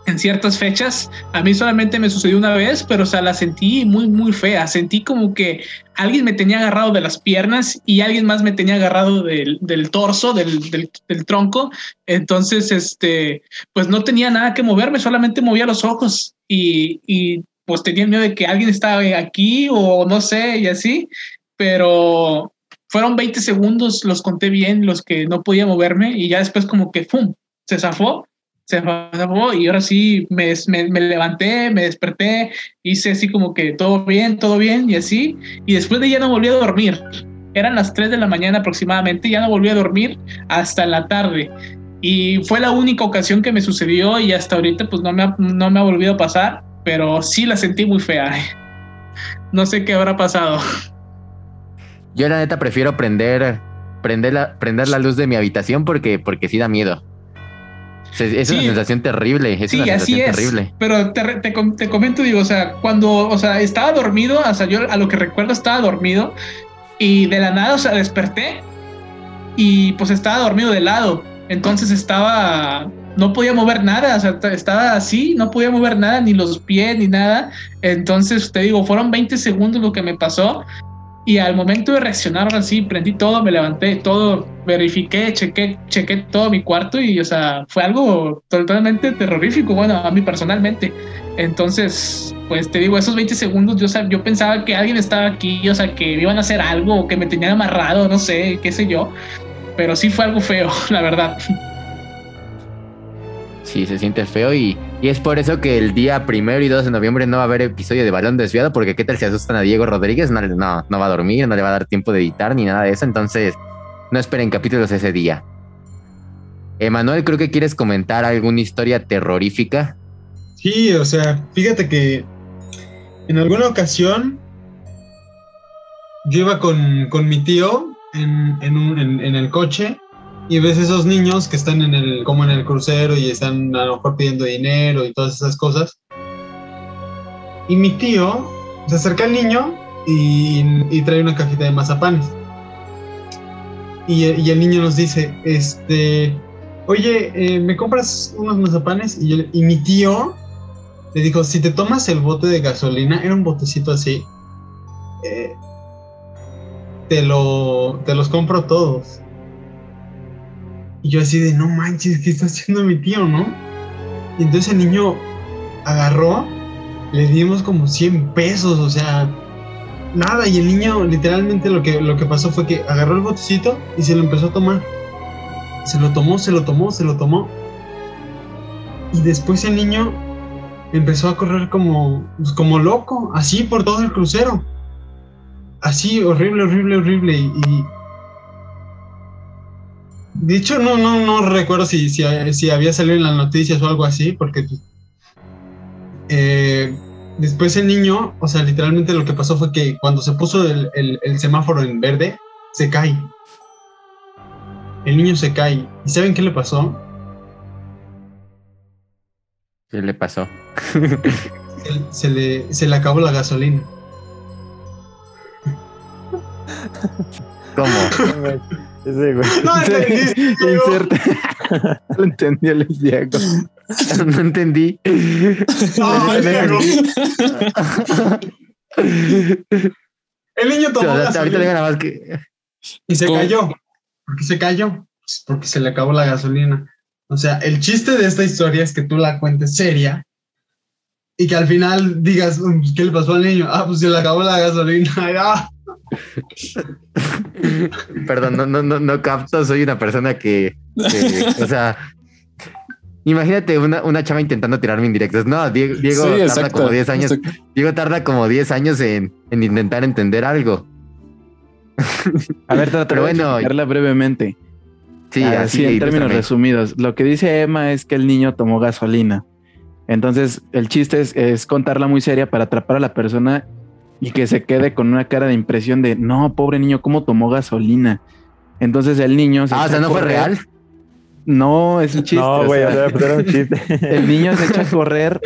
en ciertas fechas, a mí solamente me sucedió una vez, pero o sea, la sentí muy, muy fea, sentí como que alguien me tenía agarrado de las piernas y alguien más me tenía agarrado del, del torso, del, del, del, tronco, entonces, este, pues no tenía nada que moverme, solamente movía los ojos y, y pues tenía miedo de que alguien estaba aquí o no sé, y así, pero fueron 20 segundos, los conté bien, los que no podía moverme, y ya después como que, ¡pum!, se zafó, se zafó, y ahora sí me, me, me, levanté, me desperté, hice así como que todo bien, todo bien, y así, y después de ya no volví a dormir. Eran las 3 de la mañana aproximadamente, ya no volví a dormir hasta la tarde. Y fue la única ocasión que me sucedió y hasta ahorita pues no me ha, no me ha volvido a pasar pero sí la sentí muy fea. No sé qué habrá pasado. Yo la neta prefiero prender, prender, la, prender la luz de mi habitación porque, porque sí da miedo. Es sí, una sensación terrible. Es sí, una así es. Terrible. Pero te, te, te, comento, digo, o sea, cuando, o sea, estaba dormido, o sea, yo a lo que recuerdo estaba dormido y de la nada, o sea, desperté y pues estaba dormido de lado. Entonces estaba no podía mover nada, o sea, estaba así, no podía mover nada, ni los pies, ni nada. Entonces, te digo, fueron 20 segundos lo que me pasó. Y al momento de reaccionar así, prendí todo, me levanté, todo, verifiqué, chequé, chequé todo mi cuarto y, o sea, fue algo totalmente terrorífico, bueno, a mí personalmente. Entonces, pues te digo, esos 20 segundos, yo, yo pensaba que alguien estaba aquí, o sea, que me iban a hacer algo, que me tenían amarrado, no sé, qué sé yo. Pero sí fue algo feo, la verdad sí se siente feo y, y, es por eso que el día primero y 2 de noviembre no va a haber episodio de Balón Desviado porque qué tal si asustan a Diego Rodríguez, no, no, no va a dormir, no le va a dar tiempo de editar ni nada de eso, entonces no esperen capítulos ese día. Emanuel, creo que quieres comentar alguna historia terrorífica. Sí, o sea, fíjate que en alguna ocasión yo iba con, con mi tío en, en, un, en, en el coche y ves esos niños que están en el, como en el crucero y están a lo mejor pidiendo dinero y todas esas cosas. Y mi tío se acerca al niño y, y trae una cajita de mazapanes. Y, el niño nos dice, este, oye, eh, ¿me compras unos mazapanes? Y, y mi tío le dijo, si te tomas el bote de gasolina, era un botecito así, eh, te, lo, te los compro todos. Y yo así de, no manches, ¿qué está haciendo mi tío, no? Y entonces el niño agarró, le dimos como 100 pesos, o sea, nada. Y el niño literalmente lo que, lo que pasó fue que agarró el botecito y se lo empezó a tomar. Se lo tomó, se lo tomó, se lo tomó. Y después el niño empezó a correr como, pues, como loco, así por todo el crucero. Así, horrible, horrible, horrible. Y, y- de hecho, no, no, no recuerdo si, si, si había salido en las noticias o algo así, porque pues, eh, después el niño, o sea, literalmente lo que pasó fue que cuando se puso el, el- el semáforo en verde, se cae. El niño se cae. ¿Y saben qué le pasó? ¿Qué le pasó? Se, se le, se le acabó la gasolina. ¿Cómo? Ese güey. No entendí. Inserta. No lo entendió Luis Diego. no entendí. No, Diego. El niño tomó sea, ahorita gasolina digo nada más que. y se ¿Cómo? cayó. ¿Por qué se cayó? Pues porque se le acabó la gasolina. O sea, el chiste de esta historia es que tú la cuentes seria y que al final digas, "Mm, ¿qué le pasó al niño? Ah, pues se le acabó la gasolina. Ah. Perdón, no, no, no, no capto, soy una persona que, que, o sea, imagínate una, una chava intentando tirarme indirectas. No, Diego, Diego Sí, tarda exacto, como 10 años, exacto. Diego tarda como 10 años en, en intentar entender algo. A ver, trata Pero de bueno. explicarla brevemente. Sí, Ah, así sí, en términos resumidos. Lo que dice Emma es que el niño tomó gasolina. Entonces, el chiste es, es contarla muy seria para atrapar a la persona y que se quede con una cara de impresión de, no, pobre niño, ¿cómo tomó gasolina? Entonces el niño... se Ah, o echa sea, a no fue correr. real. No, es un chiste. no, güey, sea, o sea, pues era un chiste. el niño se echa a correr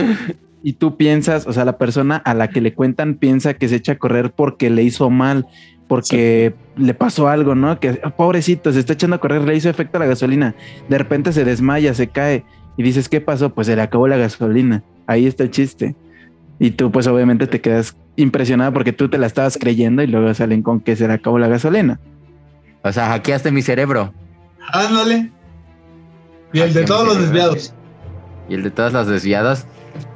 y tú piensas, o sea, la persona a la que le cuentan piensa que se echa a correr porque le hizo mal, porque le pasó algo, ¿no? Que "Ah, pobrecito, se está echando a correr, le hizo efecto a la gasolina. De repente se desmaya, se cae y dices, ¿qué pasó? Pues se le acabó la gasolina. Ahí está el chiste. Y tú, pues obviamente te quedas impresionado porque tú te la estabas creyendo y luego salen con que se le acabó la gasolina. O sea, hackeaste mi cerebro Ándale. Y el de todos los desviados. y el de todas las desviadas.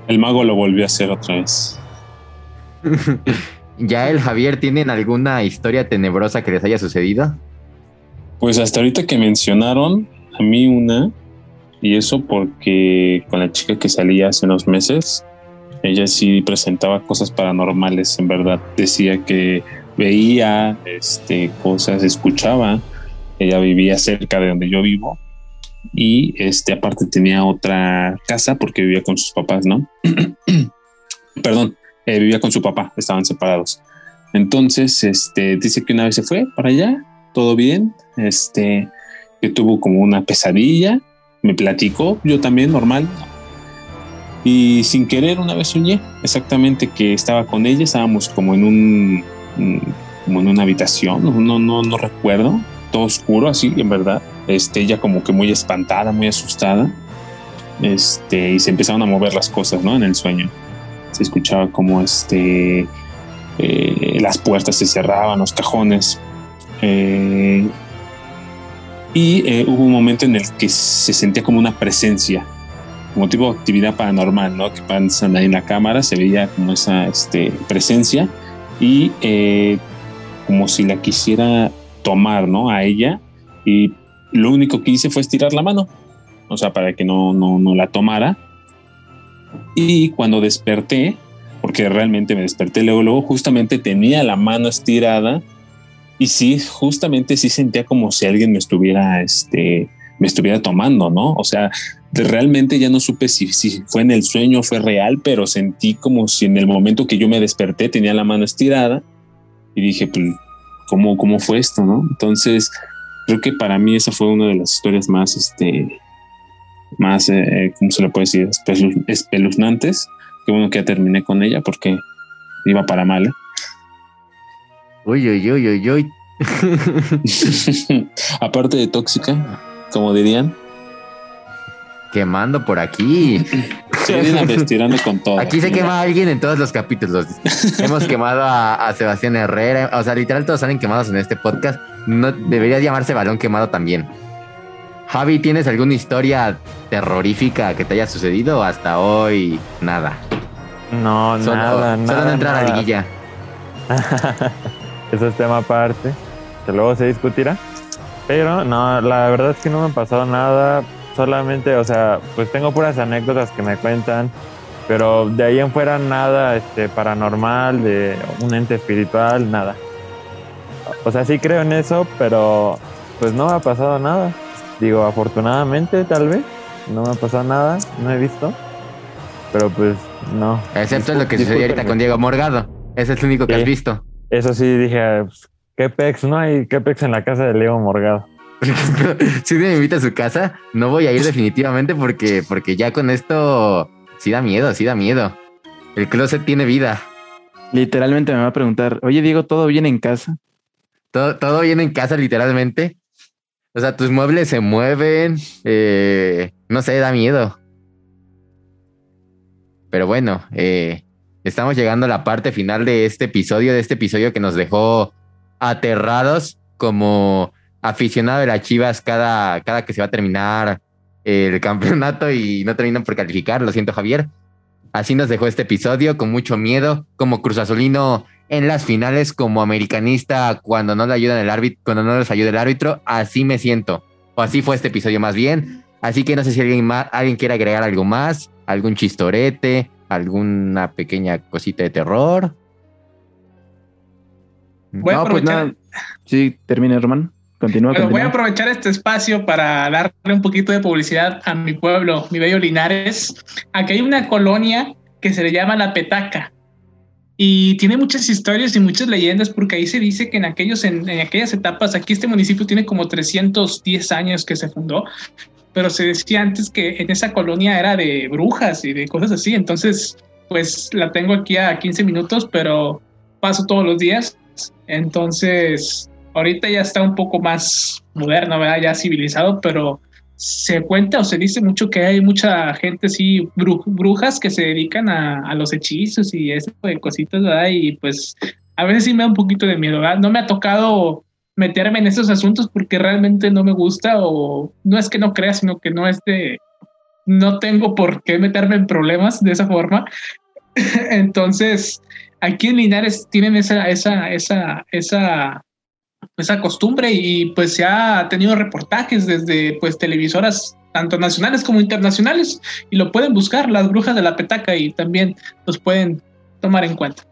El mago lo volvió a hacer otra vez. ¿Ya el Javier tienen alguna historia tenebrosa que les haya sucedido? Pues hasta ahorita que mencionaron, a mí una, y eso porque con la chica que salía hace unos meses, ella sí presentaba cosas paranormales, en verdad. Decía que veía este, cosas, escuchaba. Ella vivía cerca de donde yo vivo y este, aparte tenía otra casa porque vivía con sus papás, ¿no? Perdón, eh, vivía con su papá, estaban separados. Entonces, este, dice que una vez se fue para allá, todo bien, este, que tuvo como una pesadilla, me platicó, yo también, normal. Y sin querer una vez soñé exactamente que estaba con ella, estábamos como en un, como en una habitación, no, no, no recuerdo, todo oscuro así, en verdad. Este, ella como que muy espantada, muy asustada. Este, y se empezaron a mover las cosas, ¿no? En el sueño. Se escuchaba como este, eh, las puertas se cerraban, los cajones. Eh, y eh, hubo un momento en el que se sentía como una presencia, como tipo actividad paranormal, ¿no? Que pasan ahí en la cámara, se veía como esa este, presencia y eh, como si la quisiera tomar, ¿no? A ella y lo único que hice fue estirar la mano, o sea, para que no, no, no la tomara. Y cuando desperté, porque realmente me desperté luego, luego justamente tenía la mano estirada y sí, justamente sí sentía como si alguien me estuviera, este, me estuviera tomando, ¿no? O sea, realmente ya no supe si, si fue en el sueño o fue real, pero sentí como si en el momento que yo me desperté tenía la mano estirada y dije, pues, ¿cómo, cómo fue esto, no? Entonces, creo que para mí esa fue una de las historias más, este, más, eh, ¿cómo se le puede decir? Espelu- espeluznantes. Qué bueno que ya terminé con ella porque iba para mal. ¿eh? Uy, uy, uy, uy, uy. Aparte de tóxica, como dirían, Quemando por aquí. se vienen estirando con todo. Aquí se quema a alguien en todos los capítulos. Hemos quemado a, a Sebastián Herrera. O sea, literal, todos salen quemados en este podcast. No debería llamarse balón quemado también. Javi, ¿tienes alguna historia terrorífica que te haya sucedido? Hasta hoy, nada. No, Solo, nada, solo nada. no entrar a nada. liguilla. Eso es tema aparte, que luego se discutirá. Pero no, la verdad es que no me ha pasado nada. Solamente, o sea, pues tengo puras anécdotas que me cuentan. Pero de ahí en fuera nada este, paranormal, de un ente espiritual, nada. O sea, sí creo en eso, pero pues no me ha pasado nada. Digo, afortunadamente, tal vez. No me ha pasado nada, no he visto. Pero pues no. Excepto lo que sucedió ahorita con Diego Morgado. Ese es el único que Sí. has visto. Eso sí, dije, pues, ¿qué pex? No hay qué pex en la casa de Leo Morgado. si me invita a su casa, no voy a ir definitivamente porque, porque ya con esto sí da miedo, sí da miedo. El closet tiene vida. Literalmente me va a preguntar, oye Diego, ¿todo bien en casa? Todo, todo viene en casa, literalmente. O sea, tus muebles se mueven. eh, no sé, da miedo. Pero bueno, eh, estamos llegando a la parte final de este episodio, de este episodio que nos dejó aterrados como aficionado de las Chivas cada, cada que se va a terminar el campeonato y no terminan por calificar. Lo siento, Javier. Así nos dejó este episodio con mucho miedo, como Cruz Azulino en las finales, como americanista cuando no le ayudan el árbitro, cuando no les ayuda el árbitro, así me siento. O así fue este episodio más bien. Así que no sé si alguien más, alguien quiere agregar algo más, algún chistorete, alguna pequeña cosita de terror. Voy a pues nada. Sí, termina, Román. Continúa, Bueno, voy a continúa. aprovechar este espacio para darle un poquito de publicidad a mi pueblo, mi bello Linares. Aquí hay una colonia que se le llama La Petaca y tiene muchas historias y muchas leyendas porque ahí se dice que en, aquellos, en, en aquellas etapas, aquí este municipio tiene como 310 años que se fundó, pero se decía antes que en esa colonia era de brujas y de cosas así. Entonces, pues la tengo aquí a 15 minutos, pero paso todos los días. Entonces, ahorita ya está un poco más moderno, ¿verdad? Ya civilizado, pero se cuenta o se dice mucho que hay mucha gente, sí, bru- brujas que se dedican a, a los hechizos y ese tipo de cositas, ¿verdad? Y pues a veces sí me da un poquito de miedo, ¿verdad? No me ha tocado meterme en esos asuntos porque realmente no me gusta o no es que no crea, sino que no es de... No tengo por qué meterme en problemas de esa forma. Entonces, aquí en Linares tienen esa, esa, esa, esa, esa costumbre y pues se ha tenido reportajes desde pues televisoras tanto nacionales como internacionales y lo pueden buscar, las brujas de la petaca y también los pueden tomar en cuenta.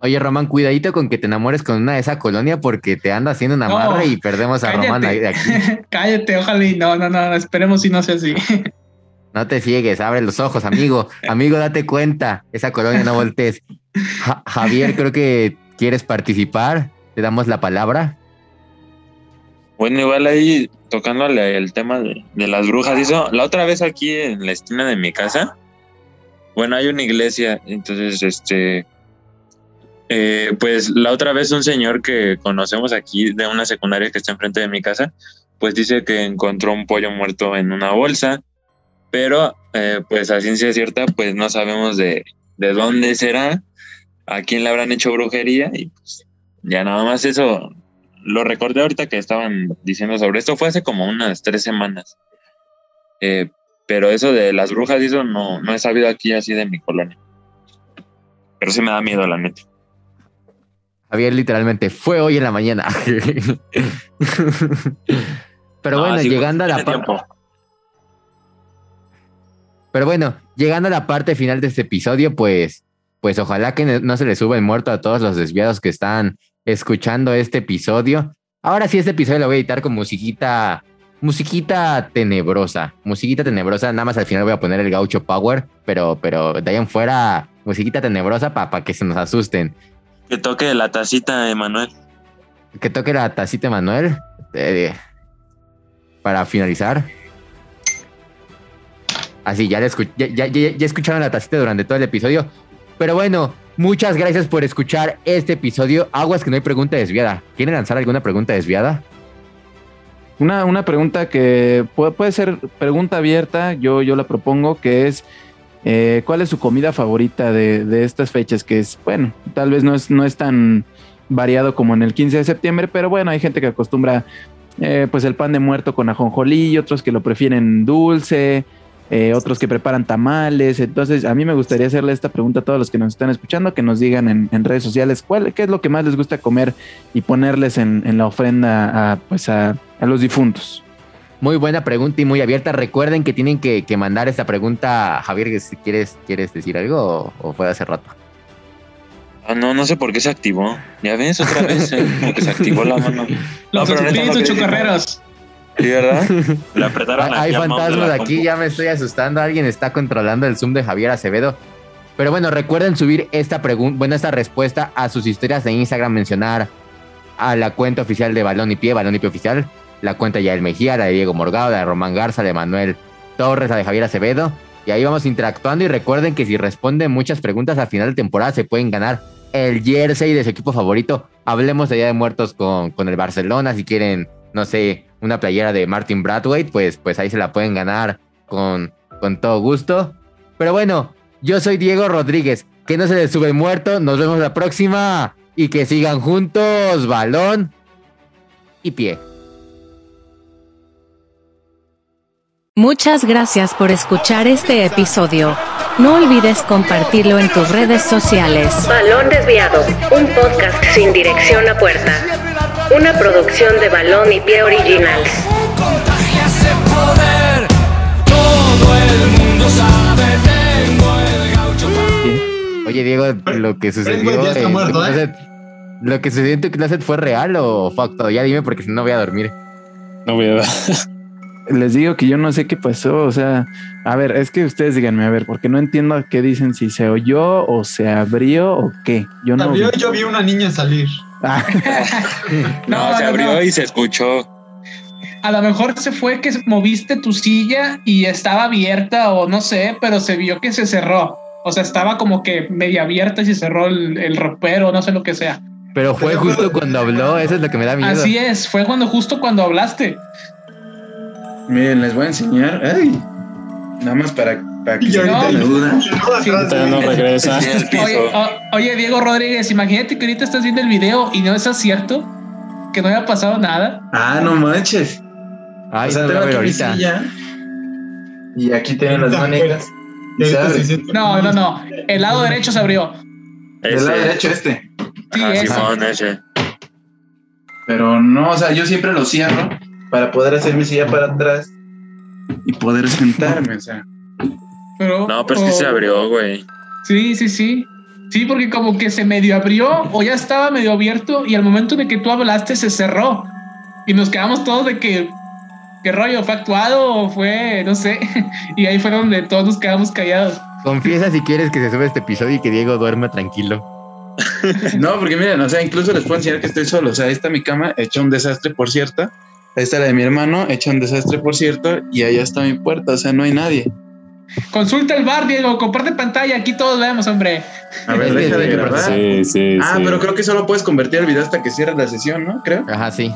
Oye, Román, cuidadito con que te enamores con una de esa colonia porque te anda haciendo una No, amarre y perdemos a Román ahí de aquí. Cállate, ojalá y no, no, no, esperemos si no sea así. No te ciegues, abre los ojos, amigo. Amigo, date cuenta. Esa colonia no voltees. Ja- Javier, creo que quieres participar. Te damos la palabra. Bueno, igual ahí tocándole el tema de, las brujas, eso, la otra vez aquí en la esquina de mi casa, bueno, hay una iglesia, entonces, este, eh, pues la otra vez un señor que conocemos aquí de una secundaria que está enfrente de mi casa, pues dice que encontró un pollo muerto en una bolsa, pero eh, pues a ciencia cierta, pues no sabemos de, de dónde será, a quién le habrán hecho brujería, y pues ya nada más eso lo recordé ahorita que estaban diciendo sobre esto, fue hace como unas tres semanas. Eh, pero eso de las brujas y eso no, no he sabido aquí así de mi colonia. Pero sí me da miedo, la neta. Javier literalmente fue hoy en la mañana. Pero No, bueno, sí, llegando a la parte. Pero bueno, llegando a la parte final de este episodio, pues, pues ojalá que no se le suba el muerto a todos los desviados que están escuchando este episodio. Ahora sí, este episodio lo voy a editar con musiquita, musiquita tenebrosa, musiquita tenebrosa. Nada más al final voy a poner el gaucho power, pero, pero de ahí en fuera, musiquita tenebrosa para que se nos asusten. Que toque la tacita, Emanuel. Que toque la tacita, Manuel. eh, para finalizar. Así, ya, ya, ya, ya escucharon la tacita durante todo el episodio. Pero bueno, muchas gracias por escuchar este episodio. Aguas que no hay pregunta desviada. ¿Quieren lanzar alguna pregunta desviada? Una, una pregunta que puede, puede, ser pregunta abierta, yo, yo la propongo, que es eh, ¿cuál es su comida favorita de, de, estas fechas? Que es, bueno, tal vez no es, no es tan variado como en el 15 de septiembre, pero bueno, hay gente que acostumbra eh, pues el pan de muerto con ajonjolí, otros que lo prefieren dulce, eh, otros que preparan tamales. Entonces, a mí me gustaría hacerle esta pregunta a todos los que nos están escuchando, que nos digan en, redes sociales cuál, qué es lo que más les gusta comer y ponerles en, la ofrenda a, pues a, los difuntos. Muy buena pregunta y muy abierta. Recuerden que tienen que, mandar esta pregunta, Javier, si quieres, quieres decir algo o, fue hace rato. Ah, no, no sé por qué se activó. Ya ves, otra vez, eh, como que se activó la mano. Los no, espíritus chocarreros. Sí, ¿verdad? Le apretaron Hay fantasmas aquí, ya me estoy asustando. Alguien está controlando el Zoom de Javier Acevedo. Pero bueno, recuerden subir esta pregunta, bueno, esta respuesta a sus historias de Instagram, mencionar a la cuenta oficial de Balón y Pie, Balón y Pie Oficial, la cuenta ya del Mejía, la de Diego Morgado, la de Román Garza, de Manuel Torres, la de Javier Acevedo. Y ahí vamos interactuando y recuerden que si responden muchas preguntas al final de temporada se pueden ganar el jersey de su equipo favorito. Hablemos de Día de Muertos con, con el Barcelona. Si quieren, no sé, una playera de Martin Bradway, pues, pues ahí se la pueden ganar con, con todo gusto. Pero bueno, yo soy Diego Rodríguez. Que no se les sube muerto. Nos vemos la próxima. Y que sigan juntos, balón y pie. Muchas gracias por escuchar este episodio. No olvides compartirlo en tus redes sociales. Balón Desviado, un podcast sin dirección a puerta. Una producción de Balón y Pie Originals. Oye Diego, lo que sucedió, ¿eh? lo que sucedió en tu clase fue real o facto. Ya dime porque si no voy a dormir. No voy a dar les digo que yo no sé qué pasó. O sea, a ver, es que ustedes díganme, a ver, porque no entiendo qué dicen, si se oyó o se abrió o qué. Yo no. Abrió, yo vi una niña salir. No, se abrió y se escuchó. A lo mejor se fue que moviste tu silla y estaba abierta o no sé, pero se vio que se cerró. O sea, estaba como que media abierta y se cerró el, el ropero, no sé lo que sea. Pero fue justo cuando habló, eso es lo que me da miedo. Así es, fue cuando justo cuando hablaste. Miren, les voy a enseñar. Ay, nada más para, para que se no, duda. No, regresa. Oye, Diego Rodríguez, imagínate que ahorita estás viendo el video y no es cierto que no haya pasado nada. Ah, no manches. Ay, o sea, tengo aquí ahorita. y aquí tengo las maneras. No, no, no. El lado derecho se abrió. El lado derecho este. Sí, ese. Pero no, o sea, yo siempre lo cierro para poder hacer mi silla para atrás y poder sentarme, o sea. Pero, no, pero es que se abrió, güey. Sí, sí, sí. Sí, porque como que se medio abrió o ya estaba medio abierto y al momento de que tú hablaste se cerró. Y nos quedamos todos de que, ¿qué rollo? ¿Fue actuado o fue, no sé? Y ahí fue donde todos nos quedamos callados. Confiesa si quieres que se sube este episodio y que Diego duerma tranquilo. No, porque miren, o sea, incluso les puedo enseñar que estoy solo. O sea, ahí está mi cama, hecha un desastre, por cierto. Ahí está la de mi hermano, hecha un desastre, por cierto, y allá está mi puerta, o sea, no hay nadie. Consulta el bar, Diego, comparte pantalla, aquí todos vemos, hombre. A ver, deja de grabar. Sí, sí, ah, pero creo que solo puedes convertir el video hasta que cierres la sesión, ¿no? Creo. Ajá, sí.